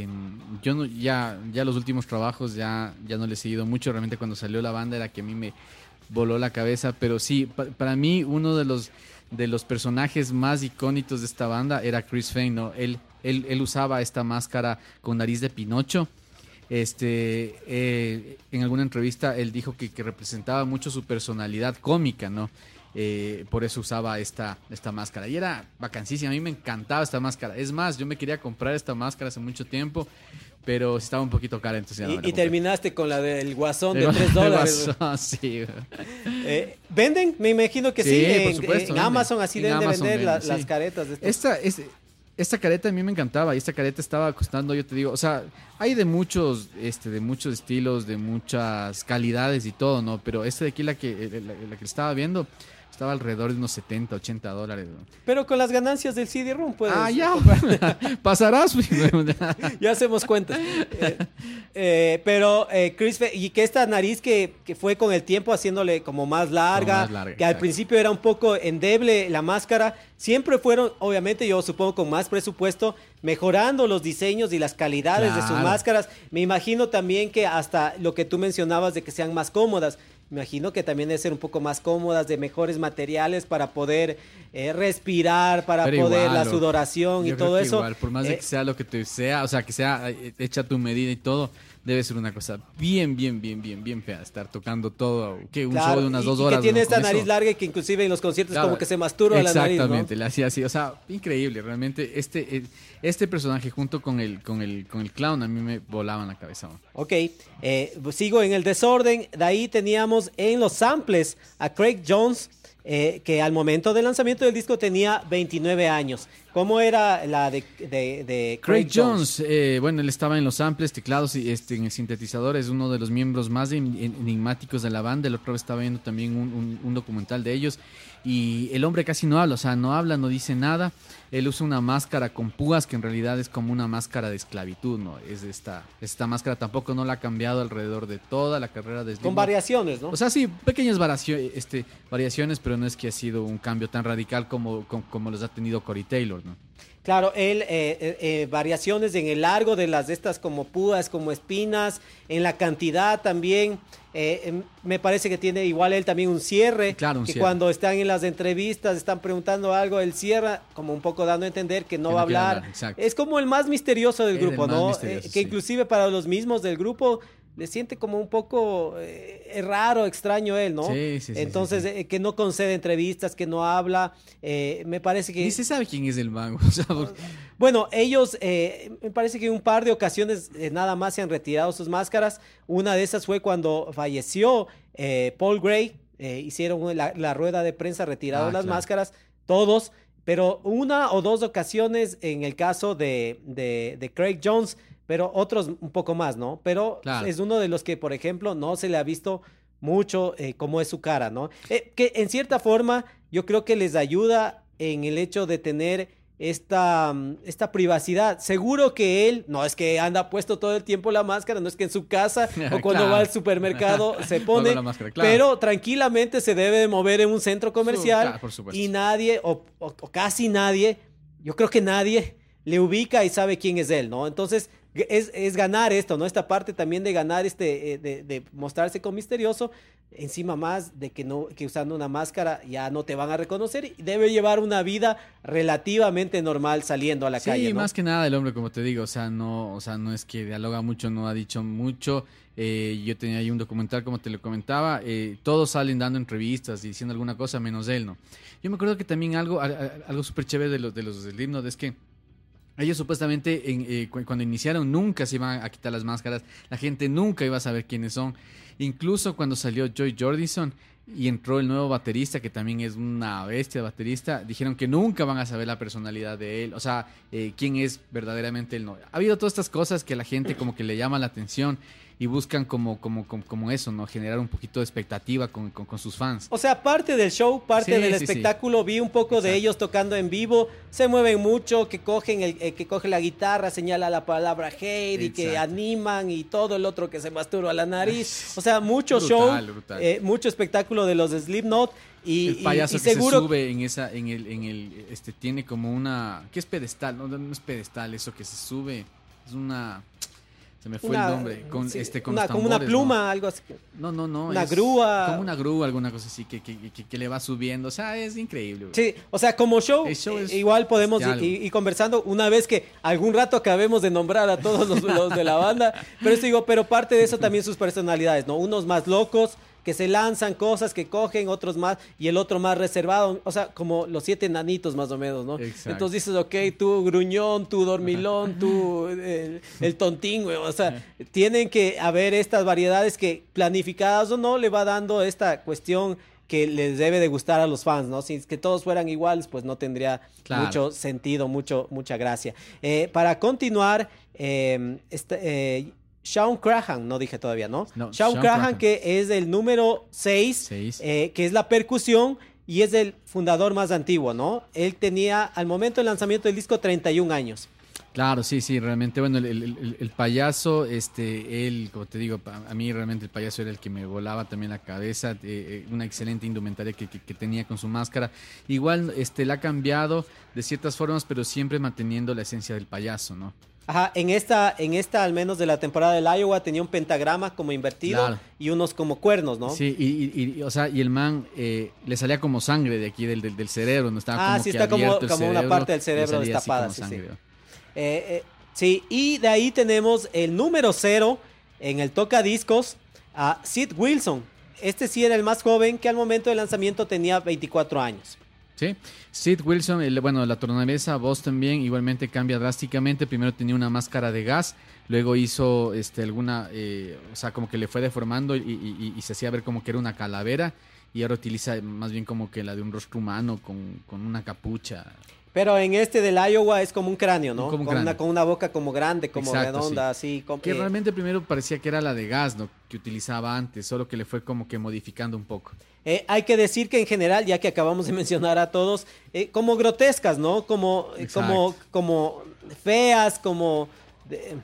Speaker 1: eh, yo no, ya, ya los últimos trabajos ya, ya no le he seguido mucho. Realmente cuando salió la banda era que a mí me voló la cabeza, pero sí, pa- para mí uno de los de los personajes más icónicos de esta banda era Chris Feng, ¿no? Él, él, él usaba esta máscara con nariz de Pinocho. Este, eh, en alguna entrevista él dijo que, que representaba mucho su personalidad cómica, ¿no? Eh, por eso usaba esta, esta máscara. Y era vacancísima, a mí me encantaba esta máscara. Es más, yo me quería comprar esta máscara hace mucho tiempo, pero estaba un poquito cara, entonces ya no
Speaker 3: Y, terminaste con la del guasón de
Speaker 1: El
Speaker 3: 3 dólares.
Speaker 1: guasón, sí.
Speaker 3: Eh, ¿Venden? Me imagino que sí.
Speaker 1: Sí, por
Speaker 3: en,
Speaker 1: supuesto,
Speaker 3: en
Speaker 1: venden.
Speaker 3: Amazon así
Speaker 1: En
Speaker 3: deben de vender la-
Speaker 1: venden, sí.
Speaker 3: las caretas. De estos.
Speaker 1: Esta, es- esta careta a mí me encantaba y esta careta estaba costando, yo te digo, o sea, hay de muchos, este, de muchos estilos, de muchas calidades y todo, ¿no? Pero esta de aquí, la que, la, la que estaba viendo, estaba alrededor de unos 70, 80 dólares. ¿no?
Speaker 3: Pero con las ganancias del CD-ROOM, pues.
Speaker 1: Ah, ya, pasarás. pues.
Speaker 3: ya hacemos cuentas. Eh, eh, pero eh, Chris, y que esta nariz que, que fue con el tiempo haciéndole como más larga,
Speaker 1: más larga,
Speaker 3: que al principio era un poco endeble la máscara, siempre fueron, obviamente yo supongo con más presupuesto, mejorando los diseños y las calidades de sus máscaras. Me imagino también que hasta lo que tú mencionabas de que sean más cómodas. Me imagino que también debe ser un poco más cómodas, de mejores materiales para poder eh, respirar, para
Speaker 1: Pero
Speaker 3: poder
Speaker 1: igual,
Speaker 3: la sudoración y
Speaker 1: creo
Speaker 3: todo
Speaker 1: que
Speaker 3: eso.
Speaker 1: Igual, por más de
Speaker 3: eh,
Speaker 1: que sea lo que te sea, o sea, que sea eh, hecha tu medida y todo, debe ser una cosa bien, bien, bien, bien, bien fea. Estar tocando todo, que un
Speaker 3: Claro,
Speaker 1: show de unas
Speaker 3: y-
Speaker 1: dos
Speaker 3: y
Speaker 1: horas.
Speaker 3: que tiene
Speaker 1: ¿no?
Speaker 3: esta
Speaker 1: Con
Speaker 3: nariz
Speaker 1: eso.
Speaker 3: larga y que inclusive en los conciertos
Speaker 1: Claro,
Speaker 3: como que se masturba la nariz, ¿no?
Speaker 1: Exactamente, le hacía así, o sea, increíble, realmente este eh, este personaje junto con el con el con el clown a mí me volaban la cabeza. ¿no?
Speaker 3: Ok, eh, sigo en el desorden. De ahí teníamos en los samples a Craig Jones, eh, que al momento del lanzamiento del disco tenía 29 años. ¿Cómo era la de, de, de Craig,
Speaker 1: Craig Jones, eh, bueno, él estaba en los samples, teclados y este en el sintetizador, es uno de los miembros más en- en- enigmáticos de la banda. El otro estaba viendo también un, un- un documental de ellos. Y el hombre casi no habla, o sea, no habla, no dice nada. Él usa una máscara con púas que en realidad es como una máscara de esclavitud, ¿no? Es esta, esta máscara tampoco no la ha cambiado alrededor de toda la carrera de
Speaker 3: Con variaciones, ¿no?
Speaker 1: O sea, sí, pequeñas variacio- este, variaciones, pero no es que ha sido un cambio tan radical como, como, como los ha tenido Corey Taylor, ¿no?
Speaker 3: Claro, él, eh, eh, eh, variaciones en el largo de las de estas como púas, como espinas, en la cantidad también. eh, em, me parece que tiene igual él también un cierre.
Speaker 1: Claro, un
Speaker 3: que
Speaker 1: cierre.
Speaker 3: cuando están en las entrevistas, están preguntando algo, él cierra, como un poco dando a entender que no
Speaker 1: Que
Speaker 3: va a
Speaker 1: no
Speaker 3: hablar. Es como el más misterioso del
Speaker 1: Es
Speaker 3: grupo, ¿no?
Speaker 1: misterioso,
Speaker 3: que
Speaker 1: sí.
Speaker 3: inclusive para los mismos del grupo le siente como un poco eh, raro, extraño él, ¿no?
Speaker 1: Sí, sí, sí,
Speaker 3: Entonces,
Speaker 1: sí, sí.
Speaker 3: eh, que no concede entrevistas, que no habla, eh, me parece que...
Speaker 1: Ni se sabe quién es el mago. o sea, porque-
Speaker 3: Bueno, ellos, eh, me parece que un par de ocasiones eh, nada más se han retirado sus máscaras. Una de esas fue cuando falleció Paul Gray. hicieron la, la rueda de prensa, retiraron
Speaker 1: Ah,
Speaker 3: las
Speaker 1: claro.
Speaker 3: máscaras, todos. Pero una o dos ocasiones en el caso de, de- de Craig Jones, pero otros un poco más, ¿no? Pero
Speaker 1: Claro.
Speaker 3: es uno de los que, por ejemplo, no se le ha visto mucho eh, cómo es su cara, ¿no? Eh, que en cierta forma yo creo que les ayuda en el hecho de tener esta, mm, esta privacidad. Seguro que él, no es que anda puesto todo el tiempo la máscara, no es que en su casa o cuando
Speaker 1: Claro.
Speaker 3: va al supermercado se pone,
Speaker 1: máscara, claro.
Speaker 3: pero tranquilamente se debe de mover en un centro comercial
Speaker 1: claro,
Speaker 3: y nadie, o, o- o casi nadie, yo creo que nadie le ubica y sabe quién es él, ¿no? Entonces, es, es ganar esto, ¿no? Esta parte también de ganar, este, eh, de, de mostrarse con misterioso, encima más de que, no, que usando una máscara ya no te van a reconocer y debe llevar una vida relativamente normal saliendo a la
Speaker 1: Sí,
Speaker 3: calle, ¿no?
Speaker 1: más que nada el hombre, como te digo, o sea, no, o sea, no es que dialoga mucho, no ha dicho mucho. Eh, yo tenía ahí un documental, como te lo comentaba, eh, todos salen dando entrevistas y diciendo alguna cosa, menos él, ¿no? Yo me acuerdo que también algo, algo súper chévere de los de los Slipknot es que ellos supuestamente en, eh, cu- cuando iniciaron nunca se iban a quitar las máscaras, la gente nunca iba a saber quiénes son. Incluso cuando salió Joy Jordison y entró el nuevo baterista, que también es una bestia de baterista, dijeron que nunca van a saber la personalidad de él, o sea, eh, quién es verdaderamente él. No. Ha habido todas estas cosas que a la gente como que le llama la atención y buscan como, como, como, como eso, ¿no? Generar un poquito de expectativa con, con, con sus fans.
Speaker 3: O sea, parte del show, parte
Speaker 1: Sí,
Speaker 3: del
Speaker 1: sí, sí.
Speaker 3: espectáculo, vi un poco de ellos tocando en vivo, se mueven mucho, que cogen el, eh, que coge la guitarra, señala la palabra hate y que animan y todo el otro que se masturba a la nariz. O sea, mucho
Speaker 1: Brutal,
Speaker 3: show,
Speaker 1: brutal.
Speaker 3: eh, mucho espectáculo de los Slipknot y,
Speaker 1: el payaso
Speaker 3: y- y
Speaker 1: que
Speaker 3: seguro
Speaker 1: se sube en esa en el en el este tiene como una ¿qué es pedestal? No, no es pedestal, eso que se sube. Es una se me fue
Speaker 3: una-
Speaker 1: el nombre con
Speaker 3: sí,
Speaker 1: este con
Speaker 3: una-
Speaker 1: los
Speaker 3: como una pluma, algo así.
Speaker 1: No, no, no.
Speaker 3: una grúa.
Speaker 1: Como una grúa, alguna cosa así que, que, que- que le va subiendo. O sea, es increíble. güey.
Speaker 3: Sí, o sea, como show, eh, igual podemos ir, ir conversando una vez que algún rato acabemos de nombrar a todos los, los de la banda, pero esto digo, pero parte de eso también sus personalidades, ¿no? Unos más locos que se lanzan cosas que cogen, otros más y el otro más reservado, o sea, como los siete nanitos más o menos, ¿no?
Speaker 1: Exacto.
Speaker 3: Entonces dices, ok, tú gruñón, tú dormilón, tú el, el tontín, güey, o sea, tienen que haber estas variedades que planificadas o no le va dando esta cuestión que les debe de gustar a los fans, ¿no? Si es que todos fueran iguales, pues no tendría
Speaker 1: Claro.
Speaker 3: mucho sentido, mucho, mucha gracia. Eh, para continuar, eh, este, eh, Sean Crahan, no dije todavía, ¿no?
Speaker 1: No,
Speaker 3: Sean,
Speaker 1: Sean
Speaker 3: Crahan,
Speaker 1: Crahan.
Speaker 3: que es el número 6,
Speaker 1: Seis.
Speaker 3: que es la percusión y es el fundador más antiguo, ¿no? Él tenía al momento del lanzamiento del disco 31 años.
Speaker 1: Claro, sí, sí, realmente, bueno, el, el- el- el payaso, este, él, como te digo, a mí realmente el payaso era el que me volaba también la cabeza, eh, eh, una excelente indumentaria que, que- que tenía con su máscara. Igual, este, la ha cambiado de ciertas formas, pero siempre manteniendo la esencia del payaso, ¿no?
Speaker 3: Ajá, en esta, en esta al menos de la temporada del Iowa tenía un pentagrama como invertido
Speaker 1: Claro.
Speaker 3: y unos como cuernos, ¿no?
Speaker 1: Sí, y, y- y, o sea, y el man eh, le salía como sangre de aquí del, del, del cerebro, no estaba
Speaker 3: Ah,
Speaker 1: como
Speaker 3: sí,
Speaker 1: que
Speaker 3: está como-
Speaker 1: el
Speaker 3: como una
Speaker 1: cerebro,
Speaker 3: parte del cerebro destapada, sí. Eh, eh, sí, y de ahí tenemos el número cero en el tocadiscos a Sid Wilson. Este sí era el más joven que al momento del lanzamiento tenía 24 años.
Speaker 1: Sí, Sid Wilson, el- bueno, la tornavesa, voz también, igualmente cambia drásticamente. Primero tenía una máscara de gas, luego hizo este, alguna, eh, o sea, como que le fue deformando y, y- y- se hacía ver como que era una calavera. y ahora utiliza más bien como que la de un rostro humano con, con una capucha.
Speaker 3: Pero en este del Iowa es como un cráneo, ¿no?
Speaker 1: Como un
Speaker 3: con, Una, con una boca como grande, como
Speaker 1: Exacto,
Speaker 3: redonda,
Speaker 1: sí.
Speaker 3: así.
Speaker 1: Que realmente primero parecía que era la de gas, ¿no? Que utilizaba antes, solo que le fue como que modificando un poco.
Speaker 3: Eh, hay que decir que en general, ya que acabamos de mencionar a todos, eh, como grotescas, ¿no? Como, eh, como, como feas, como, de-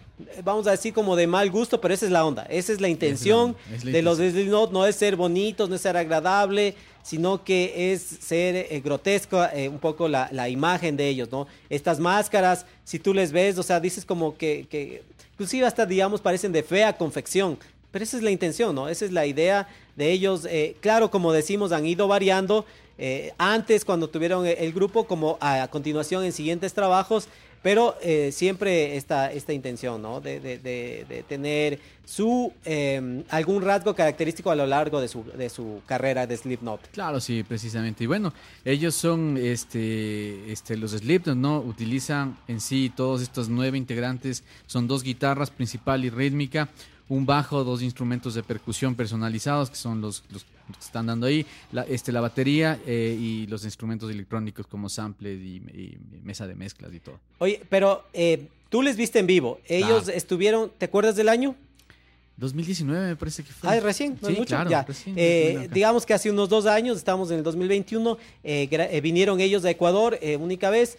Speaker 3: vamos a decir, como de mal gusto, pero esa es la onda, esa es la intención
Speaker 1: onda, es la
Speaker 3: de los. Slipknot, no es ser bonitos, no es ser agradable, sino que es ser eh, grotesco eh, un poco la, la imagen de ellos, ¿no? Estas máscaras, si tú les ves, o sea, dices como que, que inclusive hasta, digamos, parecen de fea confección, pero esa es la intención, ¿no? Esa es la idea de ellos. eh, claro, como decimos, han ido variando. Eh, antes, cuando tuvieron el, el grupo, como a, continuación en siguientes trabajos, pero eh, siempre esta, esta intención, ¿no? De- de tener su eh, algún rasgo característico a lo largo de su, de su carrera de Slipknot.
Speaker 1: Claro, sí, precisamente. Y bueno, ellos son este, este, los Slipknot, ¿no? Utilizan en sí todos estos nueve integrantes, son dos guitarras principal y rítmica, un bajo, dos instrumentos de percusión personalizados, que son los, los que están dando ahí, la, este, la batería eh, y los instrumentos electrónicos como samples y, y mesa de mezclas y todo.
Speaker 3: Oye, pero eh, tú les viste en vivo. Ellos
Speaker 1: Claro.
Speaker 3: estuvieron, ¿te acuerdas del año?
Speaker 1: 2019 me parece que fue.
Speaker 3: Ah, recién, no
Speaker 1: sí,
Speaker 3: es mucho.
Speaker 1: claro,
Speaker 3: ya.
Speaker 1: recién,
Speaker 3: Eh, digamos que hace unos dos años, estamos en el 2021, eh, vinieron ellos de Ecuador, eh, única vez.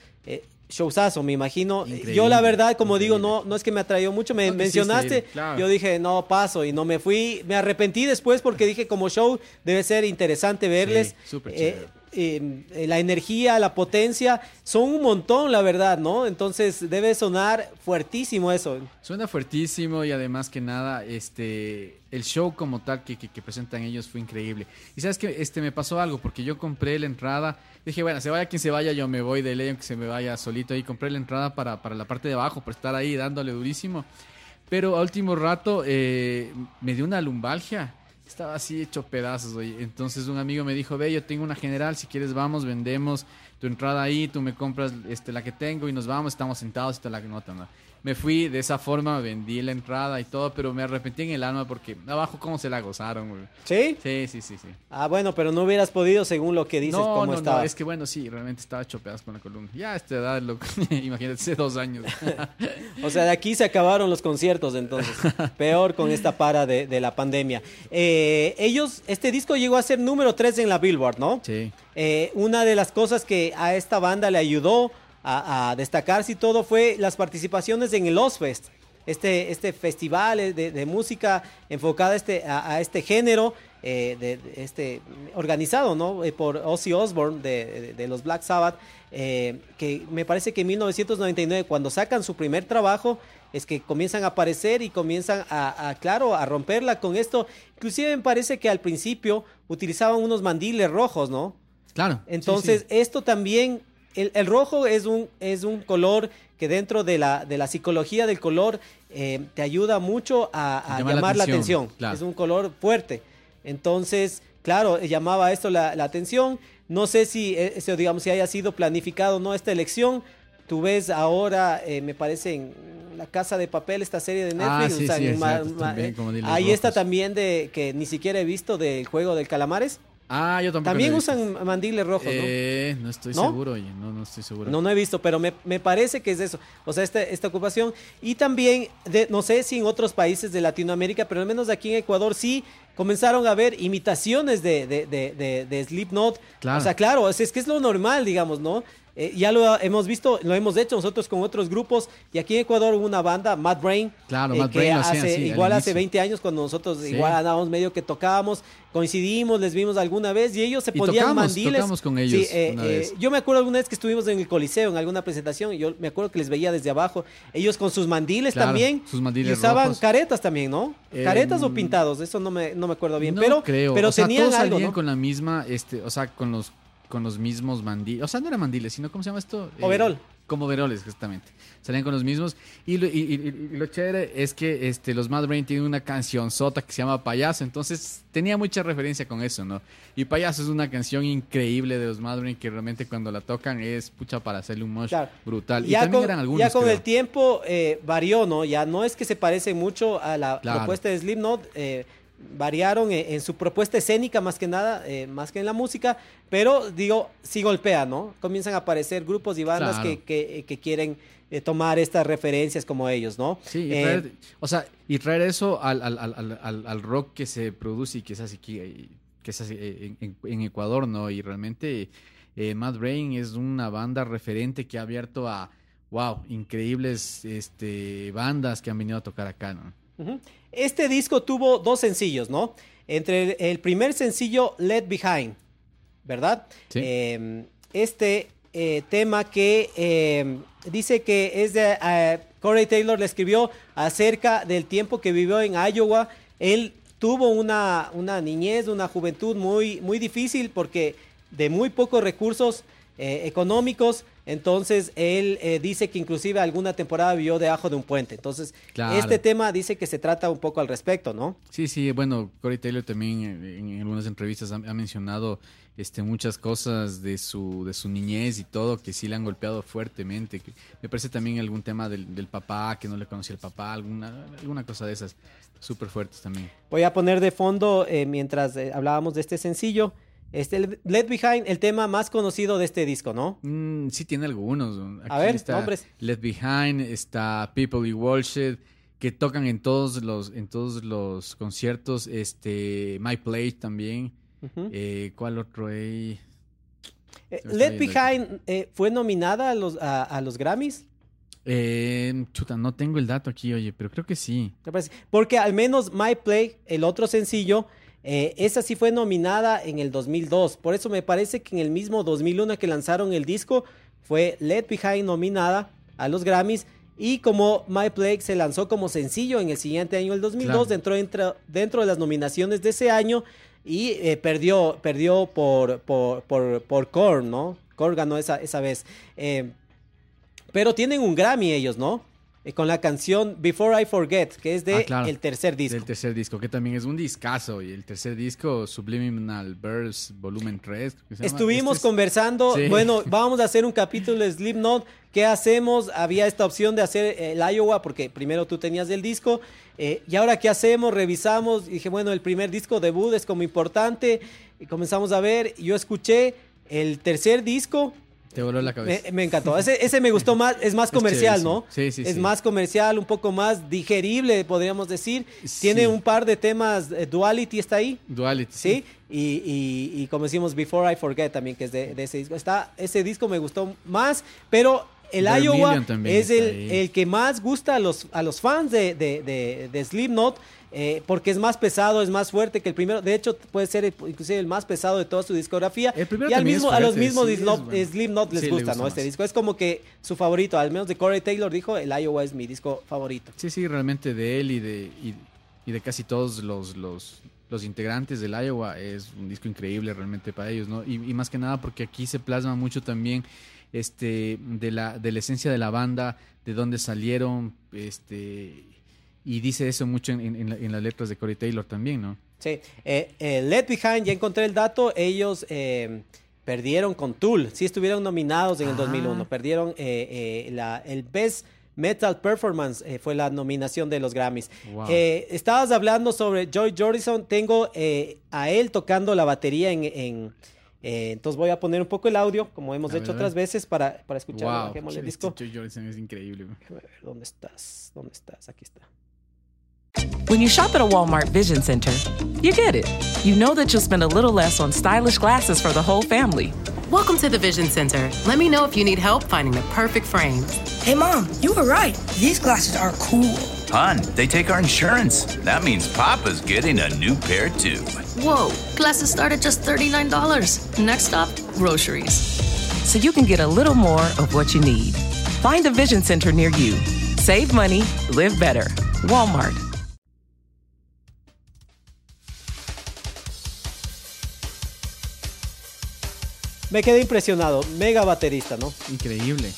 Speaker 3: Eh, showzazo, me imagino.
Speaker 1: Increíble,
Speaker 3: yo la verdad, como digo, no, no es que me atrayó mucho, me
Speaker 1: No
Speaker 3: mencionaste,
Speaker 1: claro.
Speaker 3: yo dije, no, paso, y no me fui. Me arrepentí después porque dije, como show, debe ser interesante verles.
Speaker 1: Sí,
Speaker 3: Eh, eh, eh, la energía, la potencia, son un montón, la verdad, ¿no? Entonces debe sonar fuertísimo eso.
Speaker 1: Suena fuertísimo y además que nada, este, el show como tal que, que- presentan ellos fue increíble. Y sabes que este me pasó algo porque yo compré la entrada, dije bueno, se vaya quien se vaya, yo me voy de ley, que se me vaya solito ahí, compré la entrada para, para la parte de abajo, por estar ahí dándole durísimo. Pero a último rato eh, me dio una lumbalgia. Estaba así hecho pedazos. Entonces un amigo me dijo, ve, yo tengo una general, si quieres vamos, vendemos tu entrada ahí, tú me compras este, la que tengo y nos vamos, estamos sentados y te la nota, ¿no? Me fui de esa forma, vendí la entrada y todo, pero me arrepentí en el alma porque abajo cómo se la gozaron, güey.
Speaker 3: ¿Sí?
Speaker 1: Sí, sí, sí, sí.
Speaker 3: Ah, bueno, pero no hubieras podido según lo que dices,
Speaker 1: no,
Speaker 3: cómo
Speaker 1: no,
Speaker 3: estaba.
Speaker 1: no, es que bueno, sí, realmente estaba hecho pedazos con la columna. Ya a esta edad, loco, imagínate, hace dos años.
Speaker 3: O sea, de aquí se acabaron los conciertos entonces. Peor con esta para de, de la pandemia. Eh, ellos, este disco llegó a ser número 3 en la Billboard, ¿no?
Speaker 1: Sí.
Speaker 3: Eh, una de las cosas que a esta banda le ayudó a, a destacarse y todo fue las participaciones en el Ozfest. Este, este festival de, de música enfocada a este, a, a este género, eh, de, de este, organizado ¿no? Eh, por Ozzy Osbourne de, de- de los Black Sabbath, eh, que me parece que en 1999, cuando sacan su primer trabajo, es que comienzan a aparecer y comienzan a, a, claro, a romperla con esto. Inclusive me parece que al principio utilizaban unos mandiles rojos, ¿no?
Speaker 1: Claro.
Speaker 3: Entonces,
Speaker 1: sí, sí.
Speaker 3: esto también, el, el rojo es un, es un color que dentro de la, de la psicología del color eh, te ayuda mucho a, a
Speaker 1: Llama la
Speaker 3: llamar la
Speaker 1: atención,
Speaker 3: atención.
Speaker 1: claro.
Speaker 3: Es un color fuerte. Entonces, claro, llamaba esto la, la atención. No sé si, eh, eso, digamos, si haya sido planificado o no esta elección. Tú ves ahora, eh, me parece, en La Casa de Papel, esta serie de Netflix.
Speaker 1: Ah, sí,
Speaker 3: o sea,
Speaker 1: sí,
Speaker 3: en
Speaker 1: es
Speaker 3: ma-
Speaker 1: cierto,
Speaker 3: ma-
Speaker 1: también,
Speaker 3: eh,
Speaker 1: como diles
Speaker 3: ahí está también de que ni siquiera he visto del juego del calamares.
Speaker 1: Ah, yo tampoco.
Speaker 3: También usan mandiles rojos, ¿no?
Speaker 1: Eh, no estoy
Speaker 3: ¿No?
Speaker 1: seguro, oye, no, no estoy seguro.
Speaker 3: No, no he visto, pero me, me parece que es eso. O sea, esta, esta ocupación. Y también, de, no sé si en otros países de Latinoamérica, pero al menos aquí en Ecuador sí comenzaron a ver imitaciones de, de, de, de, de Slipknot.
Speaker 1: Claro.
Speaker 3: O sea, claro, es, es que es lo normal, digamos, ¿no? Eh, ya lo hemos visto, lo hemos hecho nosotros con otros grupos. Y aquí en Ecuador hubo una banda, Mad Brain.
Speaker 1: Claro,
Speaker 3: eh,
Speaker 1: Mad
Speaker 3: que
Speaker 1: Brain hacían,
Speaker 3: hace,
Speaker 1: sí,
Speaker 3: igual hace
Speaker 1: inicio.
Speaker 3: 20 años cuando nosotros
Speaker 1: Sí.
Speaker 3: igual andábamos medio que tocábamos, coincidimos, les vimos alguna vez y ellos se
Speaker 1: Y
Speaker 3: ponían
Speaker 1: tocamos,
Speaker 3: mandiles.
Speaker 1: tocamos con ellos
Speaker 3: Sí, eh,
Speaker 1: una
Speaker 3: eh,
Speaker 1: vez.
Speaker 3: yo me acuerdo alguna vez que estuvimos en el Coliseo en alguna presentación y yo me acuerdo que les veía desde abajo. Ellos con sus mandiles
Speaker 1: Claro,
Speaker 3: también.
Speaker 1: sus mandiles
Speaker 3: y usaban
Speaker 1: rojos.
Speaker 3: caretas también, ¿no?
Speaker 1: Eh,
Speaker 3: ¿Caretas o pintados? Eso no me, no me acuerdo bien.
Speaker 1: No
Speaker 3: pero
Speaker 1: creo.
Speaker 3: pero
Speaker 1: o sea,
Speaker 3: tenían
Speaker 1: todos
Speaker 3: algo,
Speaker 1: salían
Speaker 3: ¿no?
Speaker 1: con la misma, este, o sea, con los, con los mismos mandiles. O sea, no eran mandiles, sino, ¿cómo se llama esto? Eh,
Speaker 3: Overol.
Speaker 1: como overoles, justamente. Salían con los mismos. Y lo, y- y- y lo chévere es que este, los Mad Brain tienen una canción sota que se llama Payaso. Entonces tenía mucha referencia con eso, ¿no? Y Payaso es una canción increíble de los Mad Brain que realmente cuando la tocan es pucha para hacerle un mosh
Speaker 3: Claro.
Speaker 1: brutal. Y
Speaker 3: Ya
Speaker 1: también
Speaker 3: con,
Speaker 1: eran algunos.
Speaker 3: ya con
Speaker 1: creo.
Speaker 3: el tiempo eh, varió, ¿no? Ya no es que se parece mucho a la
Speaker 1: Claro.
Speaker 3: propuesta de Slipknot, eh, variaron en, en su propuesta escénica más que nada, eh, más que en la música, pero digo, sí golpea, ¿no? Comienzan a aparecer grupos y bandas
Speaker 1: Claro.
Speaker 3: que, que- que quieren eh, tomar estas referencias como ellos, ¿no?
Speaker 1: Sí, y
Speaker 3: Eh,
Speaker 1: traer, o sea, y traer eso al, al- al- al- rock que se produce y que se hace aquí, eh, que se hace eh, en, Ecuador, ¿no? Y realmente eh, Mad Brain es una banda referente que ha abierto a, wow, increíbles este, bandas que han venido a tocar acá, ¿no?
Speaker 3: Ujú. Este disco tuvo dos sencillos, ¿no? Entre el, primer sencillo, Let Behind, ¿verdad?
Speaker 1: Sí.
Speaker 3: Eh, este eh, tema que eh, dice que es de... eh, Corey Taylor le escribió acerca del tiempo que vivió en Iowa. Él tuvo una, una niñez, una juventud muy, muy difícil porque de muy pocos recursos eh, económicos. Entonces él eh, dice que inclusive alguna temporada vivió debajo de un puente. Entonces
Speaker 1: Claro.
Speaker 3: este tema dice que se trata un poco al respecto, ¿no?
Speaker 1: Sí, sí, bueno, Corey Taylor también eh, en, algunas entrevistas ha, ha mencionado este, muchas cosas de su, de su niñez y todo que sí le han golpeado fuertemente. me parece también algún tema del, del papá, que no le conocía el papá, alguna, alguna cosa de esas súper fuertes también.
Speaker 3: Voy a poner de fondo, eh, mientras hablábamos de este sencillo, este Let Behind, el tema más conocido de este disco, ¿no?
Speaker 1: Mm, sí tiene algunos. ¿no?
Speaker 3: A ver,
Speaker 1: está
Speaker 3: nombres.
Speaker 1: Left Behind, está People y Worship, que tocan en todos los, en todos los conciertos. Este, My Place también. Eh, ¿Cuál otro hay?
Speaker 3: Eh, Let Behind eh, fue nominada a los, a, a los Grammys.
Speaker 1: Eh, chuta, no tengo el dato aquí, oye, pero creo que sí.
Speaker 3: parece. Porque al menos My Play, el otro sencillo, eh, esa sí fue nominada en el 2002. Por eso me parece que en el mismo 2001 que lanzaron el disco, fue Let Behind nominada a los Grammys. Y como My Play se lanzó como sencillo en el siguiente año, el 2002,
Speaker 1: Claro.
Speaker 3: dentro, dentro, dentro de las nominaciones de ese año y eh, perdió, perdió por, por, por, por Korn, ¿no? Korn ganó esa, esa vez. Eh, pero tienen un Grammy ellos, ¿no? Eh, con la canción Before I Forget, que es de
Speaker 1: Ah, claro.
Speaker 3: el tercer disco.
Speaker 1: Del tercer disco, que también es un discazo. Y el tercer disco, Subliminal Verse, volumen 3. creo que se llama.
Speaker 3: Estuvimos
Speaker 1: Este es-
Speaker 3: conversando,
Speaker 1: Sí.
Speaker 3: bueno, vamos a hacer un capítulo de Slipknot. ¿Qué hacemos? Había esta opción de hacer el Iowa, porque primero tú tenías el disco. eh, y ahora, ¿qué hacemos? Revisamos. Y dije, bueno, el primer disco debut es como importante. Y comenzamos a ver. Yo escuché el tercer disco.
Speaker 1: Te voló la cabeza.
Speaker 3: Me, me encantó. Ese, ese me gustó más. Es más
Speaker 1: Es
Speaker 3: comercial, ¿no?
Speaker 1: chéverísimo. Sí, sí,
Speaker 3: Es
Speaker 1: sí.
Speaker 3: más comercial, un poco más digerible, podríamos decir.
Speaker 1: Sí.
Speaker 3: Tiene un par de temas. eh, Duality está ahí.
Speaker 1: Duality.
Speaker 3: Sí, y, y- y como decimos, Before I Forget también, que es de, de ese disco. Está, ese disco me gustó más, pero el Iowa es el, el que más gusta a los, a los fans de, de, de, de Slipknot, eh, porque es más pesado, es más fuerte que el primero. De hecho, puede ser el- inclusive el más pesado de toda su discografía.
Speaker 1: El
Speaker 3: y al mismo, a los mismos
Speaker 1: sí,
Speaker 3: Slipknot,
Speaker 1: bueno.
Speaker 3: Les
Speaker 1: Sí,
Speaker 3: gusta,
Speaker 1: gusta
Speaker 3: ¿no? Este disco es como que su favorito, al menos de Corey Taylor dijo, el Iowa es mi disco favorito.
Speaker 1: Sí, sí, realmente de él y de, y, y de casi todos los, los, los integrantes del Iowa es un disco increíble realmente para ellos, ¿no? Y, y más que nada porque aquí se plasma mucho también este, de, la, de la esencia de la banda, de dónde salieron, este, y dice eso mucho en, en, la- en las letras de Corey Taylor también, ¿no?
Speaker 3: Sí, eh, eh, Let Behind, ya encontré el dato, ellos eh, perdieron con Tool, sí estuvieron nominados en el
Speaker 1: Ah.
Speaker 3: 2001, perdieron eh, eh, la, el Best Metal Performance, eh, fue la nominación de los Grammys.
Speaker 1: Wow.
Speaker 3: Eh, estabas hablando sobre Joy Jordison, tengo eh, a él tocando la batería en... en, eh, entonces voy a poner un poco el audio, como hemos
Speaker 1: A
Speaker 3: hecho
Speaker 1: ver.
Speaker 3: otras veces, para, para escuchar.
Speaker 1: wow,
Speaker 3: el
Speaker 1: este
Speaker 3: disco.
Speaker 1: Es increíble.
Speaker 3: ¿Dónde estás? ¿Dónde estás? Aquí está.
Speaker 4: When you shop at a Walmart Vision Center, you get it. You know that you'll spend a little less on stylish glasses for the whole family.
Speaker 5: Welcome to the Vision Center. Let me know if you need help finding the perfect frames.
Speaker 6: Hey, Mom, you were right. These glasses are cool.
Speaker 7: Hon, they take our insurance. That means Papa's getting a new pair too.
Speaker 8: Whoa, glasses start at just $39. Next stop, groceries.
Speaker 4: So you can get a little more of what you need. Find a Vision Center near you. Save money, live better. Walmart.
Speaker 3: Me quedé impresionado, mega baterista, ¿no?
Speaker 1: Increíble.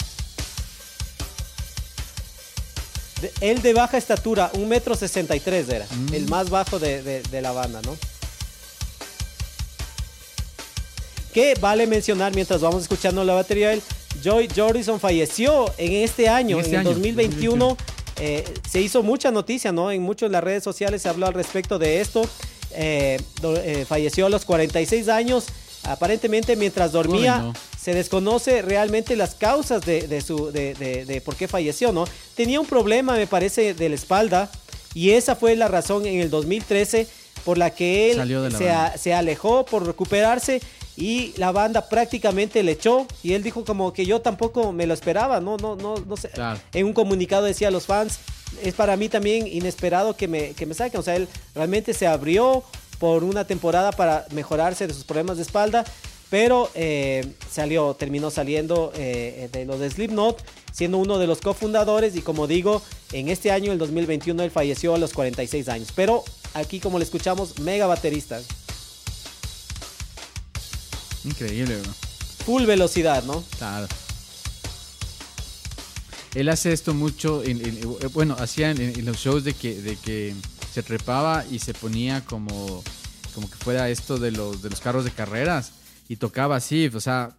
Speaker 3: De- él de baja estatura, un metro sesenta y tres era,
Speaker 1: Mm.
Speaker 3: el más bajo de, de- de la banda, ¿no? Que vale mencionar mientras vamos escuchando la batería de él, Joy Jordison falleció en este año,
Speaker 1: En
Speaker 3: en,
Speaker 1: este
Speaker 3: el
Speaker 1: año,
Speaker 3: 2021. eh, se hizo mucha noticia, ¿no? En muchas de las redes sociales se habló al respecto de esto. eh, do- eh, falleció a los 46 años. Aparentemente mientras dormía
Speaker 1: Uy, no.
Speaker 3: Se desconoce realmente las causas de, de su, de, de- de por qué falleció, ¿no? Tenía un problema, me parece, de la espalda y esa fue la razón en el 2013 por la que él
Speaker 1: la
Speaker 3: se, a- se alejó por recuperarse y la banda prácticamente le echó y él dijo como que yo tampoco me lo esperaba, no, no, no, no sé.
Speaker 1: Claro.
Speaker 3: En un comunicado decía a los fans, es para mí también inesperado que me, que me saquen, o sea, él realmente se abrió por una temporada para mejorarse de sus problemas de espalda, pero eh, salió, terminó saliendo eh, de lo de Slipknot, siendo uno de los cofundadores y como digo, en este año, el 2021, él falleció a los 46 años, pero aquí como le escuchamos, mega baterista,
Speaker 1: Increíble, bro.
Speaker 3: full velocidad, ¿no?
Speaker 1: Claro. Él hace esto mucho, en, en- eh, bueno, hacía en, en los shows de que, de que se trepaba y se ponía como, como que fuera esto de los, de los carros de carreras y tocaba así, o sea,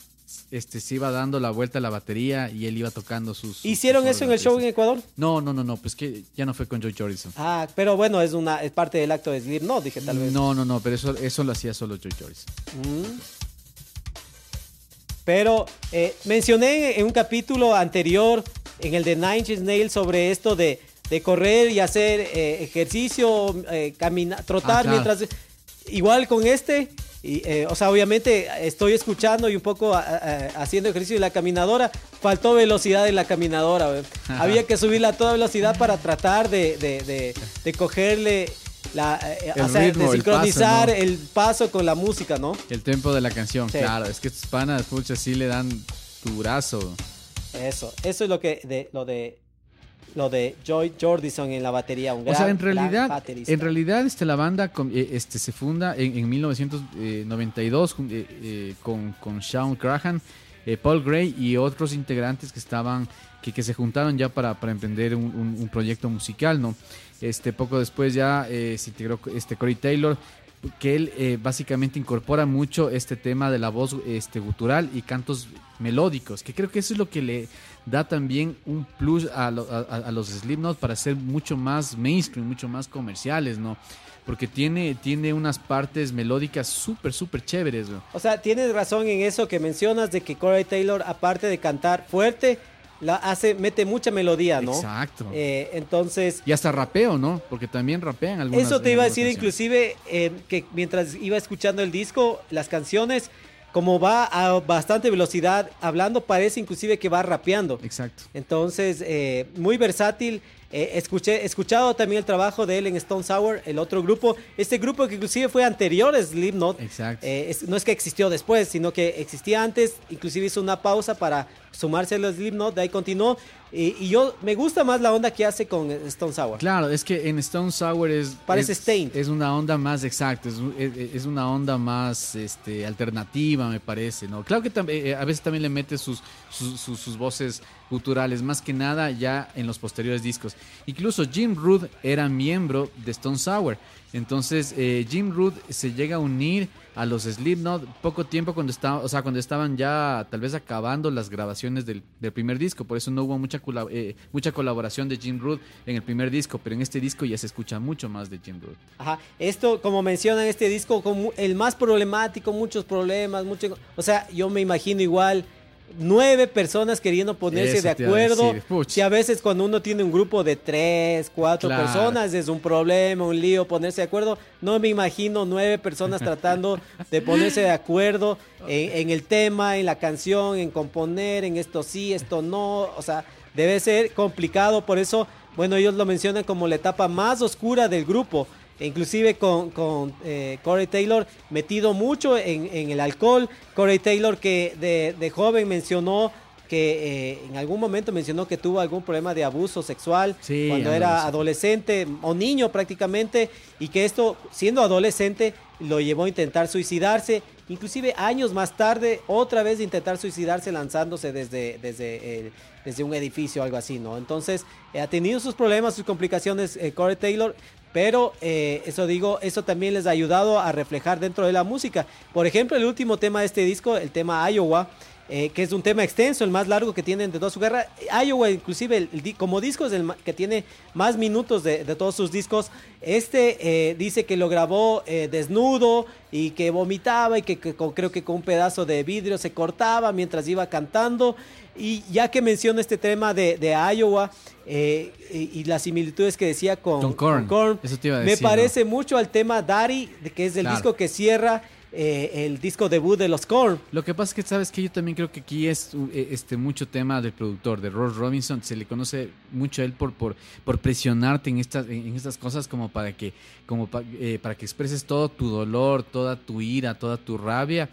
Speaker 1: este se iba dando la vuelta a la batería y él iba tocando sus...
Speaker 3: ¿Hicieron
Speaker 1: sus
Speaker 3: eso en el show en. Ecuador?
Speaker 1: No, no, no, no, pues que ya no fue con Joe Jordison.
Speaker 3: Ah, pero bueno, es una es parte del acto de Slipknot, dije tal vez.
Speaker 1: No, no, no, pero eso, eso lo hacía solo Joe Jordison.
Speaker 3: Mm. Pero eh, mencioné en un capítulo anterior, en el de Nine Inch Nails, sobre esto de, de correr y hacer eh, ejercicio, eh, caminar, trotar
Speaker 1: Ah, claro.
Speaker 3: mientras... Igual con este, y, eh, o sea, obviamente estoy escuchando y un poco a- a- haciendo ejercicio en la caminadora. Faltó velocidad en la caminadora. Había que subirla a toda velocidad para tratar de, de- de- de cogerle la, eh,
Speaker 1: El
Speaker 3: o sea,
Speaker 1: ritmo,
Speaker 3: de
Speaker 1: el paso,
Speaker 3: sincronizar
Speaker 1: ¿no?
Speaker 3: el paso con la música, ¿no?
Speaker 1: El tempo de la canción,
Speaker 3: Sí.
Speaker 1: claro, es que estos panas, pucha, sí le dan durazo.
Speaker 3: Eso, eso es lo que de lo de lo de Joy Jordison en la batería, un
Speaker 1: O sea, en realidad, en realidad este, la banda eh, este, se funda en, en 1992 jun- eh, eh, con, con Sean Crahan, eh, Paul Gray y otros integrantes que estaban, que, que se juntaron ya para, para emprender un, un- un proyecto musical, ¿no? Este, poco después ya se integró este, Corey Taylor, que él eh, básicamente incorpora mucho este tema de la voz este, gutural y cantos melódicos, que creo que eso es lo que le da también un plus a, lo- a- a- los Slipknot para ser mucho más mainstream, mucho más comerciales, ¿no? Porque tiene, tiene unas partes melódicas súper, súper chéveres, ¿no?
Speaker 3: O sea, tienes razón en eso que mencionas de que Corey Taylor, aparte de cantar fuerte, la hace, mete mucha melodía, ¿no?
Speaker 1: Exacto.
Speaker 3: Eh, entonces,
Speaker 1: Y hasta rapeo, ¿no? Porque también rapean algunas
Speaker 3: eso te iba a decir
Speaker 1: canciones.
Speaker 3: inclusive eh, que mientras iba escuchando el disco, las canciones, como va a bastante velocidad hablando, parece inclusive que va rapeando.
Speaker 1: Exacto.
Speaker 3: Entonces, eh, muy versátil. Eh, escuché, escuchado también el trabajo de él en Stone Sour, el otro grupo. Este grupo que inclusive fue anterior a Slipknot.
Speaker 1: Exacto.
Speaker 3: Eh, es- no es que existió después, sino que existía antes. Inclusive hizo una pausa para sumarse a los Slipknot. De ahí continuó. Y, y yo me gusta más la onda que hace con Stone Sour.
Speaker 1: Claro, es que en Stone Sour es.
Speaker 3: Parece
Speaker 1: es,
Speaker 3: Stained.
Speaker 1: Es una onda más exacta, es, un- es- es una onda más este, alternativa, me parece, ¿no? Claro que tam- eh, a veces también le mete sus, sus, sus- sus voces guturales, más que nada ya en los posteriores discos. Incluso Jim Root era miembro de Stone Sour. Entonces, eh, Jim Root se llega a unir a los Slipknot poco tiempo cuando estaba, o sea, cuando estaban ya tal vez acabando las grabaciones del, del primer disco, por eso no hubo mucha eh, mucha colaboración de Jim Root en el primer disco, pero en este disco ya se escucha mucho más de Jim Root.
Speaker 3: Ajá. Esto, como mencionan este disco, como el más problemático, muchos problemas, mucho, o sea, yo me imagino igual nueve personas queriendo ponerse
Speaker 1: Eso
Speaker 3: de
Speaker 1: a
Speaker 3: acuerdo.
Speaker 1: puch.
Speaker 3: Si a veces cuando uno tiene un grupo de tres, cuatro
Speaker 1: Claro.
Speaker 3: personas es un problema, un lío ponerse de acuerdo. No me imagino nueve personas tratando de ponerse de acuerdo en, en el tema, en la canción, en componer, en esto sí, esto no. O sea, debe ser complicado. Por eso, bueno, ellos lo mencionan como la etapa más oscura del grupo. E inclusive con, con eh, Corey Taylor metido mucho en, en el alcohol. Corey Taylor que de, de joven mencionó que eh, en algún momento mencionó que tuvo algún problema de abuso sexual
Speaker 1: Sí,
Speaker 3: cuando era adolescente o niño prácticamente y que esto siendo adolescente lo llevó a intentar suicidarse. Inclusive años más tarde otra vez intentar suicidarse lanzándose desde desde el- desde un edificio o algo así no entonces eh, ha tenido sus problemas sus complicaciones eh, Corey Taylor pero eh, eso digo, eso también les ha ayudado a reflejar dentro de la música. Por ejemplo, el último tema de este disco, el tema Iowa, eh, que es un tema extenso, el más largo que tienen de toda su guerra. Iowa, inclusive, el, el di- como disco es el que tiene más minutos de, de todos sus discos. Este eh, dice que lo grabó eh, desnudo y que vomitaba y que, que con- creo que con un pedazo de vidrio se cortaba mientras iba cantando. Y ya que menciona este tema de, de Iowa eh, y, y las similitudes que decía con,
Speaker 1: Con Korn.
Speaker 3: Me
Speaker 1: decir, ¿no?
Speaker 3: parece mucho al tema Daddy, que es el
Speaker 1: Claro.
Speaker 3: disco que cierra eh, el disco debut de los Korn.
Speaker 1: Lo que pasa es que sabes que yo también creo que aquí es eh, este mucho tema del productor, de Ross Robinson, se le conoce mucho a él por por, por presionarte en estas en estas cosas como para que como eh, para que expreses todo tu dolor, toda tu ira, toda tu rabia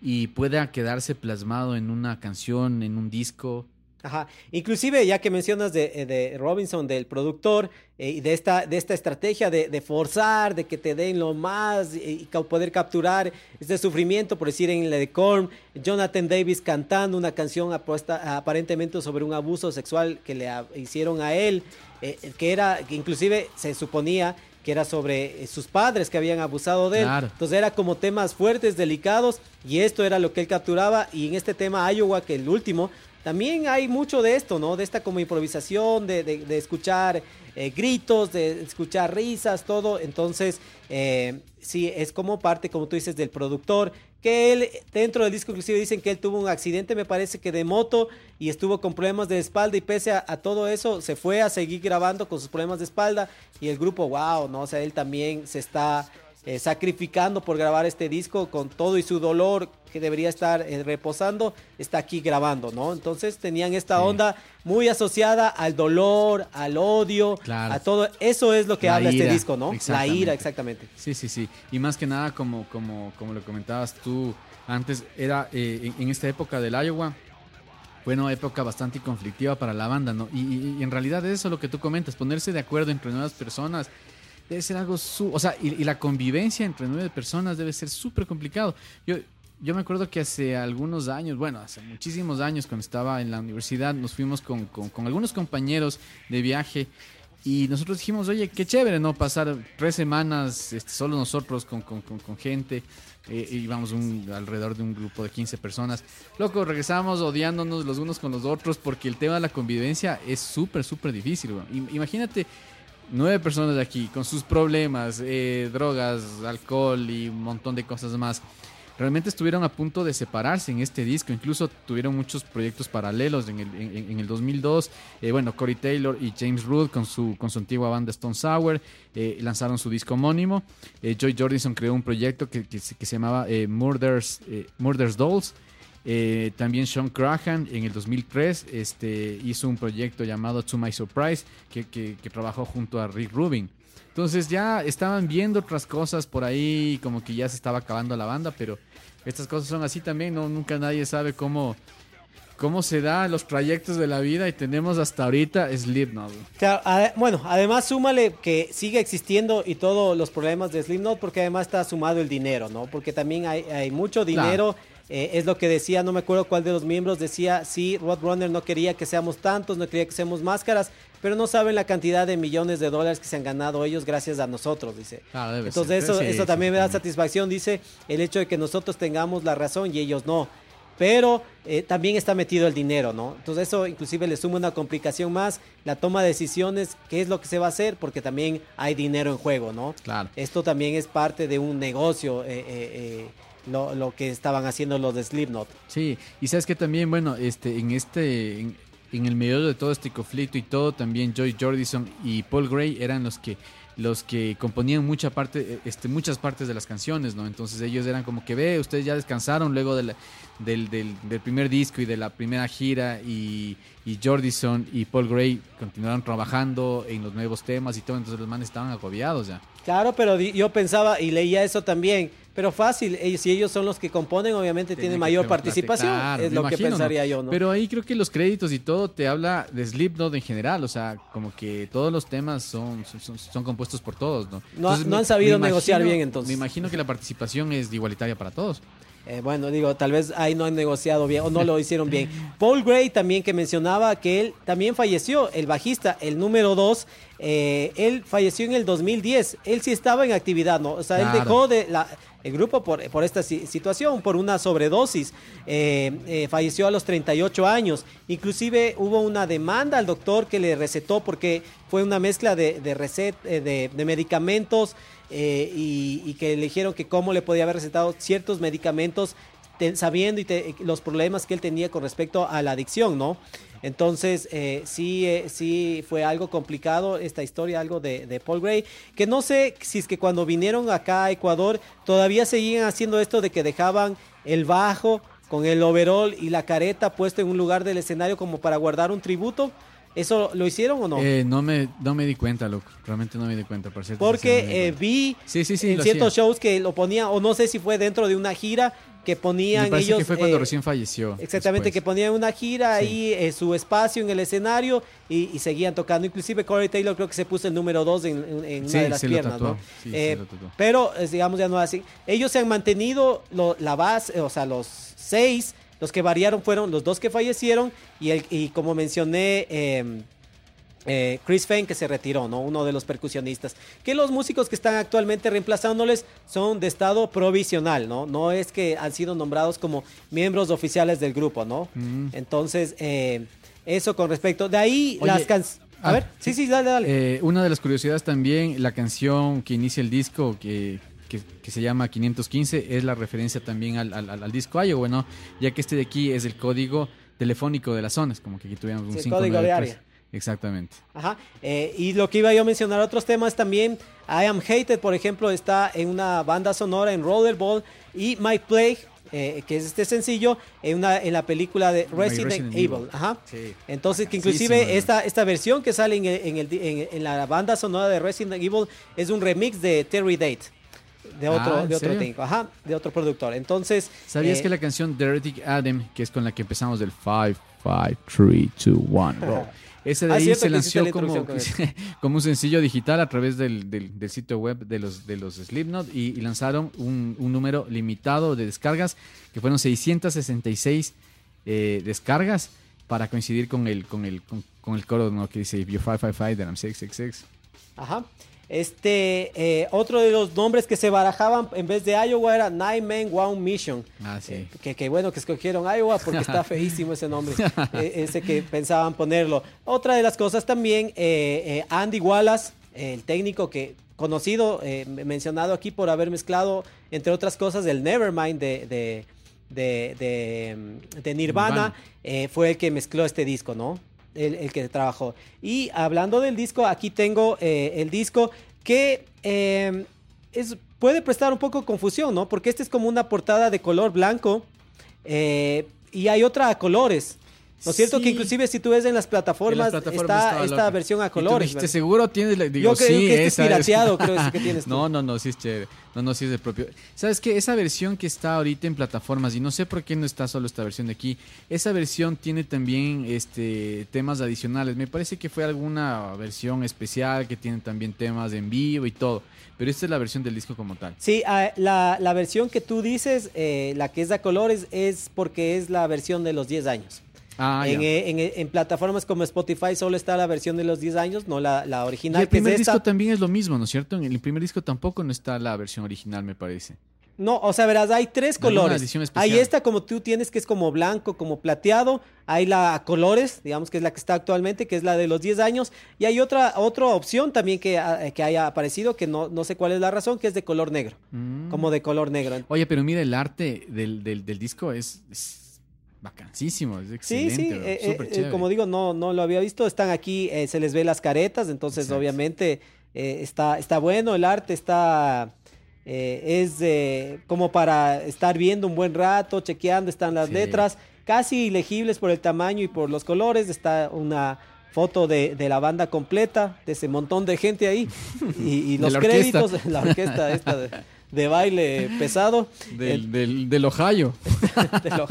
Speaker 1: y pueda quedarse plasmado en una canción, en un disco.
Speaker 3: Ajá. Inclusive, ya que mencionas de, eh, de Robinson, del productor, eh, y de esta, de esta estrategia de, de forzar, de que te den lo más y poder capturar este sufrimiento, por decir en la de Korn, Jonathan Davis cantando una canción apuesta- aparentemente sobre un abuso sexual que le a- hicieron a él, eh, que era, que inclusive se suponía que era sobre sus padres que habían abusado de él.
Speaker 1: Claro.
Speaker 3: Entonces era como temas fuertes, delicados, y esto era lo que él capturaba. Y en este tema Iowa, que el último, también hay mucho de esto, ¿no? De esta como improvisación, de, de- de escuchar eh, gritos, de escuchar risas, todo. Entonces, eh, sí, es como parte, como tú dices, del productor. Que él, dentro del disco inclusive dicen que él tuvo un accidente, me parece que de moto, y estuvo con problemas de espalda, y pese a, a todo eso, se fue a seguir grabando con sus problemas de espalda, y el grupo, wow, ¿no? O sea, él también se está eh, sacrificando por grabar este disco con todo y su dolor que debería estar eh, reposando, está aquí grabando, ¿no? Entonces tenían esta
Speaker 1: Sí.
Speaker 3: onda muy asociada al dolor, al odio,
Speaker 1: Claro.
Speaker 3: a todo. Eso es lo que
Speaker 1: La
Speaker 3: habla este disco, ¿no? La ira, exactamente.
Speaker 1: Sí, sí, sí. Y más que nada, como, como, como lo comentabas tú antes, era eh, en, en esta época del Iowa, fue una época bastante conflictiva para la banda, ¿no? Y, y- y en realidad eso es lo que tú comentas, ponerse de acuerdo entre nuevas personas debe ser algo su... O sea, y, la convivencia entre nueve personas debe ser súper complicado. Yo, yo me acuerdo que hace algunos años, bueno, hace muchísimos años, cuando estaba en la universidad, nos fuimos con, con- con algunos compañeros de viaje y nosotros dijimos, oye, qué chévere, ¿no? Pasar tres semanas este, solo nosotros con, con- con- con gente. Eh, íbamos un, alrededor de un grupo de 15 personas. Loco, regresamos odiándonos los unos con los otros porque el tema de la convivencia es súper, súper difícil. Imagínate nueve personas de aquí con sus problemas, eh, drogas, alcohol y un montón de cosas más. Realmente estuvieron a punto de separarse en este disco, incluso tuvieron muchos proyectos paralelos en el, en, el 2002. Eh, bueno, Corey Taylor y James Root con su, con su antigua banda Stone Sour eh, lanzaron su disco homónimo. Eh, Joy Jordison creó un proyecto que, que se, llamaba eh, Murders, Murders Dolls. Eh, también Sean Crahan en el 2003 este, hizo un proyecto llamado To My Surprise que, que- que trabajó junto a Rick Rubin. Entonces ya estaban viendo otras cosas por ahí, como que ya se estaba acabando la banda, pero estas cosas son así también, ¿no? Nunca nadie sabe cómo, cómo se da los trayectos de la vida y tenemos hasta ahorita Slipknot.
Speaker 3: Claro, bueno, además súmale que sigue existiendo y todos los problemas de Slipknot porque además está sumado el dinero, ¿no? Porque también hay, hay mucho dinero. Eh, es lo que decía, no me acuerdo cuál de los miembros decía, sí, Roadrunner no quería que seamos tantos, no quería que seamos máscaras, pero no saben la cantidad de millones de dólares que se han ganado ellos gracias a nosotros, dice.
Speaker 1: Debe
Speaker 3: Entonces
Speaker 1: ser.
Speaker 3: eso,
Speaker 1: Sí,
Speaker 3: eso
Speaker 1: sí,
Speaker 3: también me da satisfacción, dice, el hecho de que nosotros tengamos la razón y ellos no. Pero eh, también está metido el dinero, ¿no? Entonces eso inclusive le suma una complicación más, la toma de decisiones, qué es lo que se va a hacer, porque también hay dinero en juego, ¿no?
Speaker 1: Claro.
Speaker 3: Esto también es parte de un negocio, eh, eh, eh, lo, lo que estaban haciendo los de Slipknot.
Speaker 1: Sí, y sabes que también, bueno, este, en este, en, el medio de todo este conflicto y todo, también Joy Jordison y Paul Gray eran los que los que componían mucha parte, este, muchas partes de las canciones, ¿no? Entonces ellos eran como que ve, ustedes ya descansaron luego del, del- del primer disco y de la primera gira y, y Jordison y Paul Gray continuaron trabajando en los nuevos temas y todo, entonces los manes estaban agobiados ya.
Speaker 3: Claro, pero yo pensaba y leía eso también, pero fácil, si ellos son los que componen, obviamente tienen
Speaker 1: Tiene
Speaker 3: mayor participación, es lo que pensaría yo, ¿no?
Speaker 1: Pero ahí creo que los créditos y todo te habla de Slipknot en general, o sea, como que todos los temas son, son, son- compuestos por todos, ¿no?
Speaker 3: No- han sabido
Speaker 1: me
Speaker 3: negociar
Speaker 1: imagino-
Speaker 3: bien, entonces.
Speaker 1: Me imagino que la participación es igualitaria para todos.
Speaker 3: Eh, bueno, digo, tal vez ahí no han negociado bien o no lo hicieron bien. Paul Gray también que mencionaba que él también falleció, el bajista, el número 2, él falleció en el 2010. Él sí estaba en actividad, ¿no? O sea, él dejó de la... el grupo por, por esta si- situación, por una sobredosis. Eh, eh, falleció a los 38 años. Inclusive hubo una demanda al doctor que le recetó porque fue una mezcla de, de, recet- eh, de, de medicamentos eh, y, que le dijeron que cómo le podía haber recetado ciertos medicamentos sabiendo y te- los problemas que él tenía con respecto a la adicción, ¿no? Entonces, eh, sí, eh, sí fue algo complicado esta historia, algo de, de Paul Gray, que no sé si es que cuando vinieron acá a Ecuador todavía seguían haciendo esto de que dejaban el bajo con el overall y la careta puesto en un lugar del escenario como para guardar un tributo. ¿Eso lo hicieron o no?
Speaker 1: Eh, no, me, no me di cuenta, loco. Realmente no me di cuenta, por cierto.
Speaker 3: Porque eh, vi
Speaker 1: Sí, sí, sí,
Speaker 3: en
Speaker 1: lo
Speaker 3: ciertos shows que lo ponían, o no sé si fue dentro de una gira que ponían
Speaker 1: Me parece
Speaker 3: ellos.
Speaker 1: que fue cuando
Speaker 3: eh,
Speaker 1: recién falleció.
Speaker 3: Exactamente,
Speaker 1: después.
Speaker 3: que ponían una gira ahí, eh, su espacio en el escenario y, y seguían tocando. Inclusive Corey Taylor creo que se puso el número 2 en, en- en
Speaker 1: Sí,
Speaker 3: una de las
Speaker 1: se lo
Speaker 3: piernas,
Speaker 1: tatuó,
Speaker 3: ¿no?
Speaker 1: lo
Speaker 3: pero, digamos, ya no así. Ellos se han mantenido lo- la base, o sea, los seis, los que variaron fueron los dos que fallecieron y, el, y como mencioné... eh, eh, Chris Fane que se retiró, ¿no? Uno de los percusionistas. Que los músicos que están actualmente reemplazándoles son de estado provisional, ¿no? No es que han sido nombrados como miembros oficiales del grupo, ¿no?
Speaker 1: Mm.
Speaker 3: Entonces, eh, eso con respecto. De ahí
Speaker 1: Oye,
Speaker 3: las canciones. A
Speaker 1: ah,
Speaker 3: ver, sí, sí, dale, dale.
Speaker 1: Eh, una de las curiosidades también, la canción que inicia el disco, que, que, que se llama 515, es la referencia también al, al, al- al disco Iowa, ¿no? Ya que este de aquí es el código telefónico de las zonas, como que aquí tuviéramos un
Speaker 3: Sí, el
Speaker 1: 593.
Speaker 3: código de área.
Speaker 1: Exactamente.
Speaker 3: Ajá. Eh, y lo que iba yo a mencionar, otros temas también. I Am Hated, por ejemplo, está en una banda sonora en Rollerball. Y My Plague, eh, que es este sencillo, en, una, en la película de Resident,
Speaker 1: Resident
Speaker 3: Evil.
Speaker 1: Evil.
Speaker 3: Ajá.
Speaker 1: Sí.
Speaker 3: Entonces, que inclusive esta, esta versión que sale en, el- en, el, en, en la banda sonora de Resident Evil es un remix de Terry Date. De otro,
Speaker 1: Ah, ¿en
Speaker 3: de otro técnico, ajá, de otro productor. Entonces,
Speaker 1: ¿Sabías
Speaker 3: eh,
Speaker 1: que la canción Dirty Adam, que es con la que empezamos del 5, 5, 3, 2, 1, go? Ese de
Speaker 3: Ah,
Speaker 1: ahí se lanzó
Speaker 3: la
Speaker 1: como, como un sencillo digital a través del, del- del sitio web de los, de los Slipknot y, y lanzaron un, un número limitado de descargas que fueron 666 eh, descargas para coincidir con el, con el, con, con el coro ¿no? que dice If you're 555, then I'm 666.
Speaker 3: Ajá. Este, eh, otro de los nombres que se barajaban en vez de Iowa era Nine Men One Mission.
Speaker 1: Ah, sí.
Speaker 3: Que, que bueno que escogieron Iowa porque está feísimo ese nombre, eh, ese que pensaban ponerlo. Otra de las cosas también, eh, eh, Andy Wallace, eh, el técnico que conocido, eh, mencionado aquí por haber mezclado, entre otras cosas, el Nevermind de, de, de, de, de Nirvana,
Speaker 1: Nirvana.
Speaker 3: eh, fue el que mezcló este disco, ¿no? El, el que trabajó. Y hablando del disco, aquí tengo eh, el disco que eh, es, puede prestar un poco confusión, ¿no? Porque este es como una portada de color blanco eh, y hay otra a colores. ¿No es cierto?
Speaker 1: Sí.
Speaker 3: Que inclusive si tú ves en las plataformas,
Speaker 1: En las plataformas
Speaker 3: está esta
Speaker 1: loca.
Speaker 3: versión a colores.
Speaker 1: dijiste,
Speaker 3: ¿verdad?
Speaker 1: seguro tienes la- digo,
Speaker 3: Yo creo
Speaker 1: sí,
Speaker 3: que este es pirateado, creo ese que tienes tú.
Speaker 1: No, no, no, sí es chévere. No, no, sí es el propio. ¿Sabes qué? Esa versión que está ahorita en plataformas, y no sé por qué no está solo esta versión de aquí, esa versión tiene también este temas adicionales. Me parece que fue alguna versión especial que tiene también temas en vivo y todo. Pero esta es la versión del disco como tal.
Speaker 3: Sí, ah, la, la versión que tú dices, eh, la que es a colores, es porque es la versión de los 10 años.
Speaker 1: Ah,
Speaker 3: en, eh, en, eh, en plataformas como Spotify solo está la versión de los 10 años, no la, la
Speaker 1: Y
Speaker 3: original,
Speaker 1: el
Speaker 3: que es
Speaker 1: primer
Speaker 3: esta.
Speaker 1: disco también es lo mismo, ¿no es cierto? En el primer disco tampoco no está la versión original, me parece.
Speaker 3: No, o sea, verás, hay tres colores. Hay esta como tú tienes que es como blanco, como plateado. Hay la a colores, digamos que es la que está actualmente, que es la de los 10 años. Y hay otra, otra opción también que, ah, que haya aparecido, que no, no sé cuál es la razón, que es de color negro.
Speaker 1: Mm.
Speaker 3: Como de color negro.
Speaker 1: Oye, pero mira, el arte del, del, del disco es, es bacanísimo, es
Speaker 3: Sí,
Speaker 1: excelente.
Speaker 3: sí, eh, eh,
Speaker 1: súper
Speaker 3: eh, como digo, no, no lo había visto. Están aquí, eh, se les ve las caretas, entonces
Speaker 1: Exacto.
Speaker 3: obviamente está, está bueno, el arte está, es como para estar viendo un buen rato, chequeando, están las
Speaker 1: Sí.
Speaker 3: letras casi ilegibles por el tamaño y por los colores. Está una foto de, de la banda completa, de ese montón de gente ahí, y, y los
Speaker 1: la
Speaker 3: créditos, la orquesta esta de, de baile pesado.
Speaker 1: Del, del, del Ohio.
Speaker 3: de los,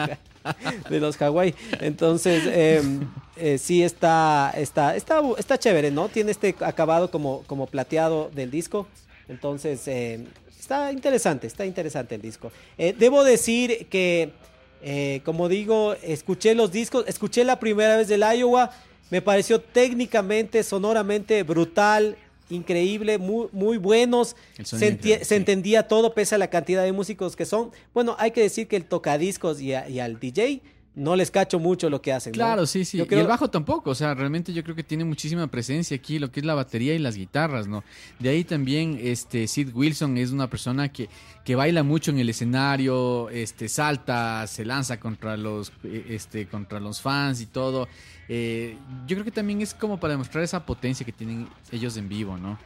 Speaker 3: de los Hawái. Entonces, eh, eh, sí está, está, está, está chévere, ¿no? Tiene este acabado como, como plateado del disco. Entonces, eh, está interesante, está interesante el disco. Eh, debo decir que, eh, como digo, escuché los discos, escuché la primera vez del Iowa, me pareció técnicamente, sonoramente brutal. Increíble, muy, muy buenos. Se, enti- entendía todo pese a la cantidad de músicos que son. Bueno, hay que decir que el tocadiscos y, a- y al DJ no les cacho mucho lo que hacen. ¿no?
Speaker 1: Claro, sí, sí.
Speaker 3: Yo
Speaker 1: Y
Speaker 3: creo-
Speaker 1: el bajo tampoco, o sea, realmente yo creo que tiene muchísima presencia aquí, lo que es la batería y las guitarras, ¿no? De ahí también, este, Sid Wilson es una persona que, que baila mucho en el escenario, este, salta, se lanza contra los, eh, este, contra los fans y todo. Eh, yo creo que también es como para demostrar esa potencia que tienen ellos en vivo, ¿no?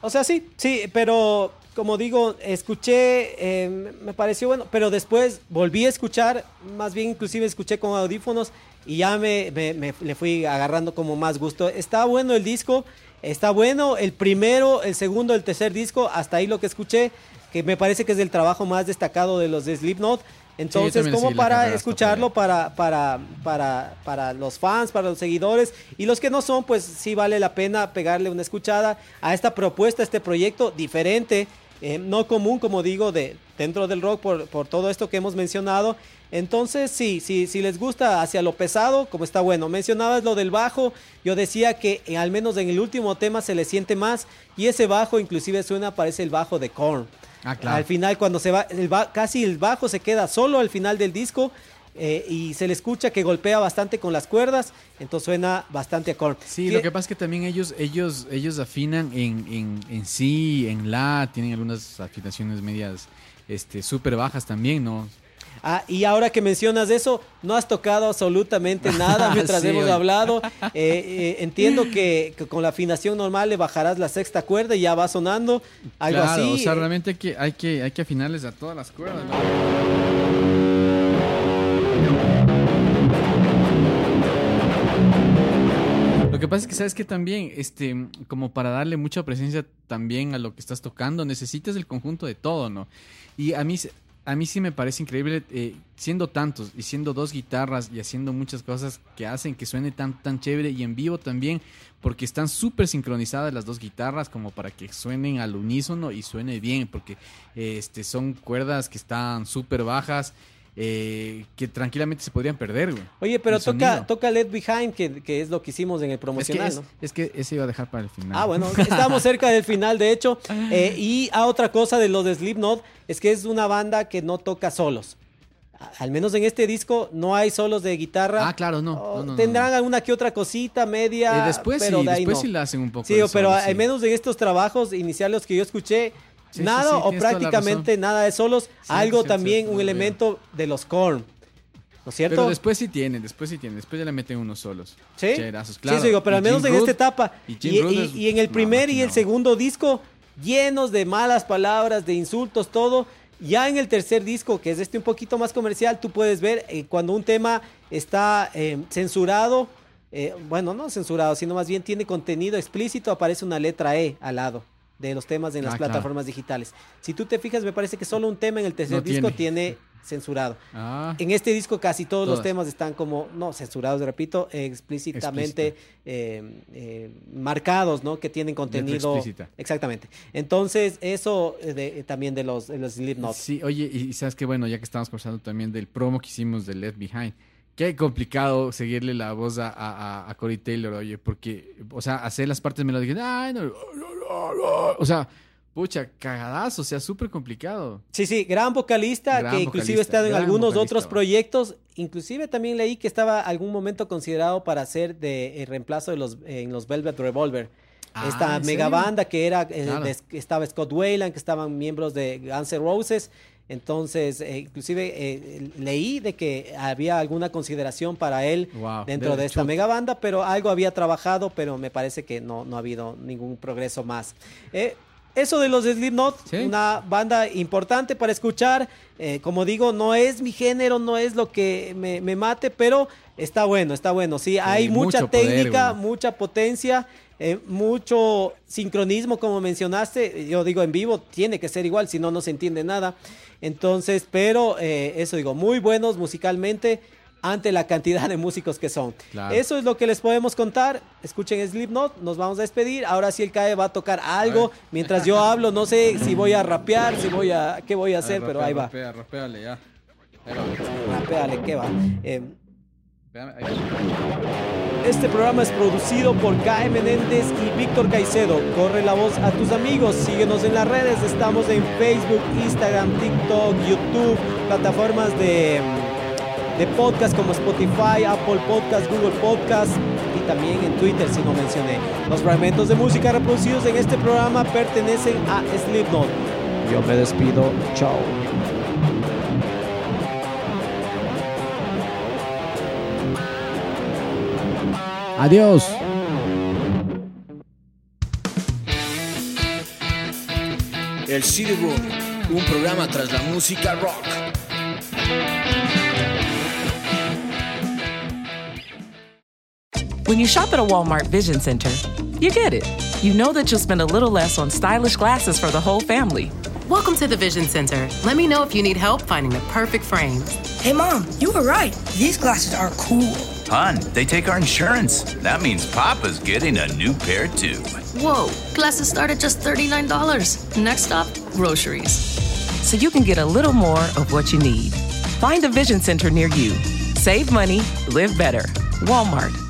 Speaker 3: O sea, sí, sí, pero como digo, escuché, eh, me pareció bueno, pero después volví a escuchar, más bien inclusive escuché con audífonos y ya me, me- me- le fui agarrando como más gusto. Está bueno el disco, está bueno el primero, el segundo, el tercer disco, hasta ahí lo que escuché, que me parece que es el trabajo más destacado de los de Slipknot. Entonces, como para escucharlo, para, para, para, para los fans, para los seguidores y los que no son, pues sí vale la pena pegarle una escuchada a esta propuesta, a este proyecto diferente, eh, no común, como digo, de dentro del rock por, por todo esto que hemos mencionado. Entonces, sí, sí, si les gusta hacia lo pesado, como está bueno. Mencionabas lo del bajo, yo decía que eh, al menos en el último tema se le siente más y ese bajo inclusive suena, parece el bajo de Korn.
Speaker 1: Ah, claro.
Speaker 3: Al final, cuando se va, el ba- casi el bajo se queda solo al final del disco eh, y se le escucha que golpea bastante con las cuerdas, entonces suena bastante a Korn.
Speaker 1: Sí, lo que pasa es que también ellos, ellos, ellos afinan en, en, en sí, en la, tienen algunas afinaciones medias, este, súper bajas también, ¿no?
Speaker 3: Ah, y ahora que mencionas eso, no has tocado absolutamente nada mientras
Speaker 1: Sí,
Speaker 3: hemos
Speaker 1: oye.
Speaker 3: hablado. Eh, eh, entiendo que, que con la afinación normal le bajarás la sexta cuerda y ya va sonando. Algo
Speaker 1: claro,
Speaker 3: así.
Speaker 1: o sea, realmente hay que, hay que, hay que afinarles a todas las cuerdas, ¿no? Lo que pasa es que sabes que también, este, como para darle mucha presencia también a lo que estás tocando, necesitas el conjunto de todo, ¿no? Y a mí, a mí sí me parece increíble, eh, siendo tantos y siendo dos guitarras y haciendo muchas cosas que hacen que suene tan, tan chévere y en vivo también, porque están súper sincronizadas las dos guitarras como para que suenen al unísono y suene bien, porque este, son cuerdas que están súper bajas. Eh, que tranquilamente se podrían perder, güey.
Speaker 3: Oye, pero toca, toca Let Behind, que, que es lo que hicimos en el
Speaker 1: Es que,
Speaker 3: promocional,
Speaker 1: es,
Speaker 3: ¿no?
Speaker 1: es que ese iba a dejar para el final.
Speaker 3: Ah, bueno, estamos cerca del final, de hecho. Eh, y a otra cosa de los de Slipknot es que es una banda que no toca solos. Al menos en este disco no hay solos de guitarra.
Speaker 1: Ah, claro, no.
Speaker 3: Oh,
Speaker 1: no, no, no,
Speaker 3: Tendrán
Speaker 1: no.
Speaker 3: alguna que otra cosita media.
Speaker 1: Eh, después
Speaker 3: pero
Speaker 1: sí,
Speaker 3: de
Speaker 1: después sí la hacen un poco.
Speaker 3: Sí,
Speaker 1: de
Speaker 3: pero al
Speaker 1: sí.
Speaker 3: menos en estos trabajos iniciales que yo escuché,
Speaker 1: Sí,
Speaker 3: nada
Speaker 1: sí,
Speaker 3: o prácticamente nada de solos. Algo también, un elemento de los Korn. ¿No es cierto?
Speaker 1: Pero después sí tienen, después sí tienen, después ya le meten unos solos.
Speaker 3: ¿Sí?
Speaker 1: Cherazos, claro.
Speaker 3: sí, digo, pero
Speaker 1: Y
Speaker 3: al menos
Speaker 1: Jim
Speaker 3: en
Speaker 1: Root-
Speaker 3: esta etapa.
Speaker 1: y
Speaker 3: y en el primer y el segundo disco, llenos de malas palabras, de insultos, todo. Ya en el tercer disco, que es este un poquito más comercial, tú puedes ver eh, cuando un tema está eh, censurado, eh, bueno, no censurado, sino más bien tiene contenido explícito, aparece una letra E al lado de los temas en las
Speaker 1: Ah, claro.
Speaker 3: plataformas digitales. Si tú te fijas, me parece que solo un tema en el tercer
Speaker 1: No
Speaker 3: disco
Speaker 1: tiene.
Speaker 3: tiene censurado.
Speaker 1: Ah,
Speaker 3: En este disco casi todos los temas están como, no, censurados, repito, explícitamente eh, eh, marcados, ¿no? Que tienen contenido.
Speaker 1: explícita.
Speaker 3: Exactamente. Entonces, eso eh, de- también de los, de los Slipknot.
Speaker 1: Sí, oye, y sabes que bueno, ya que estamos conversando también del promo que hicimos de Left Behind, qué complicado seguirle la voz a, a, a Corey Taylor, oye, porque, o sea, hacer las partes melódicas, ay, no, o sea, pucha, cagadazo, o sea, súper complicado.
Speaker 3: Sí, sí, gran vocalista
Speaker 1: Gran
Speaker 3: que inclusive
Speaker 1: vocalista,
Speaker 3: ha estado en algunos otros
Speaker 1: va.
Speaker 3: proyectos. Inclusive también leí que estaba algún momento considerado para ser de eh, reemplazo de los, en los Velvet Revolver.
Speaker 1: Ah,
Speaker 3: Esta
Speaker 1: ¿en
Speaker 3: mega
Speaker 1: serio?
Speaker 3: banda que era, eh,
Speaker 1: Claro.
Speaker 3: de- que estaba Scott Wayland, que estaban miembros de Guns N' Roses. Entonces, eh, inclusive eh, leí de que había alguna consideración para él
Speaker 1: Wow,
Speaker 3: dentro de esta
Speaker 1: chuta.
Speaker 3: mega banda, pero algo había trabajado, pero me parece que no, no ha habido ningún progreso más. Eh, eso de los Slipknot,
Speaker 1: Sí.
Speaker 3: una banda importante para escuchar. eh, como digo, no es mi género, no es lo que me, me mate, pero está bueno, está bueno. Sí, hay mucha
Speaker 1: poder,
Speaker 3: técnica,
Speaker 1: güey.
Speaker 3: mucha potencia, eh, mucho sincronismo, como mencionaste. Yo digo, en vivo tiene que ser igual, si no, no se entiende nada. Entonces, pero eh, eso digo, muy buenos musicalmente ante la cantidad de músicos que son.
Speaker 1: Claro.
Speaker 3: Eso es lo que les podemos contar. Escuchen Slipknot, nos vamos a despedir. Ahora sí el CAE va a tocar algo. Mientras yo hablo, no sé si voy a rapear, si voy a... ¿Qué voy a hacer? pero ahí va.
Speaker 1: Rapea, rapeale, ya.
Speaker 3: Rapéale, ¿qué va? Eh, Este programa es producido por Kai Menéndez y Víctor Caicedo. Corre la voz a tus amigos, síguenos en las redes, estamos en Facebook, Instagram, TikTok, YouTube, plataformas de, de podcast como Spotify, Apple Podcast, Google Podcast y también en Twitter si no mencioné. Los fragmentos de música reproducidos en este programa pertenecen a Slipknot. Yo me despido, chao.
Speaker 1: Adiós.
Speaker 2: El CD Room, un programa tras la música rock.
Speaker 4: When you shop at a Walmart Vision Center, you get it. You know that you'll spend a little less on stylish glasses for the whole family.
Speaker 5: Welcome to the Vision Center. Let me know if you need help finding the perfect frames.
Speaker 6: Hey, Mom, you were right. These glasses are cool.
Speaker 7: Hon, they take our insurance. That means Papa's getting a new pair too.
Speaker 8: Whoa, glasses start at just $39. Next stop, groceries.
Speaker 4: So you can get a little more of what you need. Find a Vision Center near you. Save money, live better. Walmart.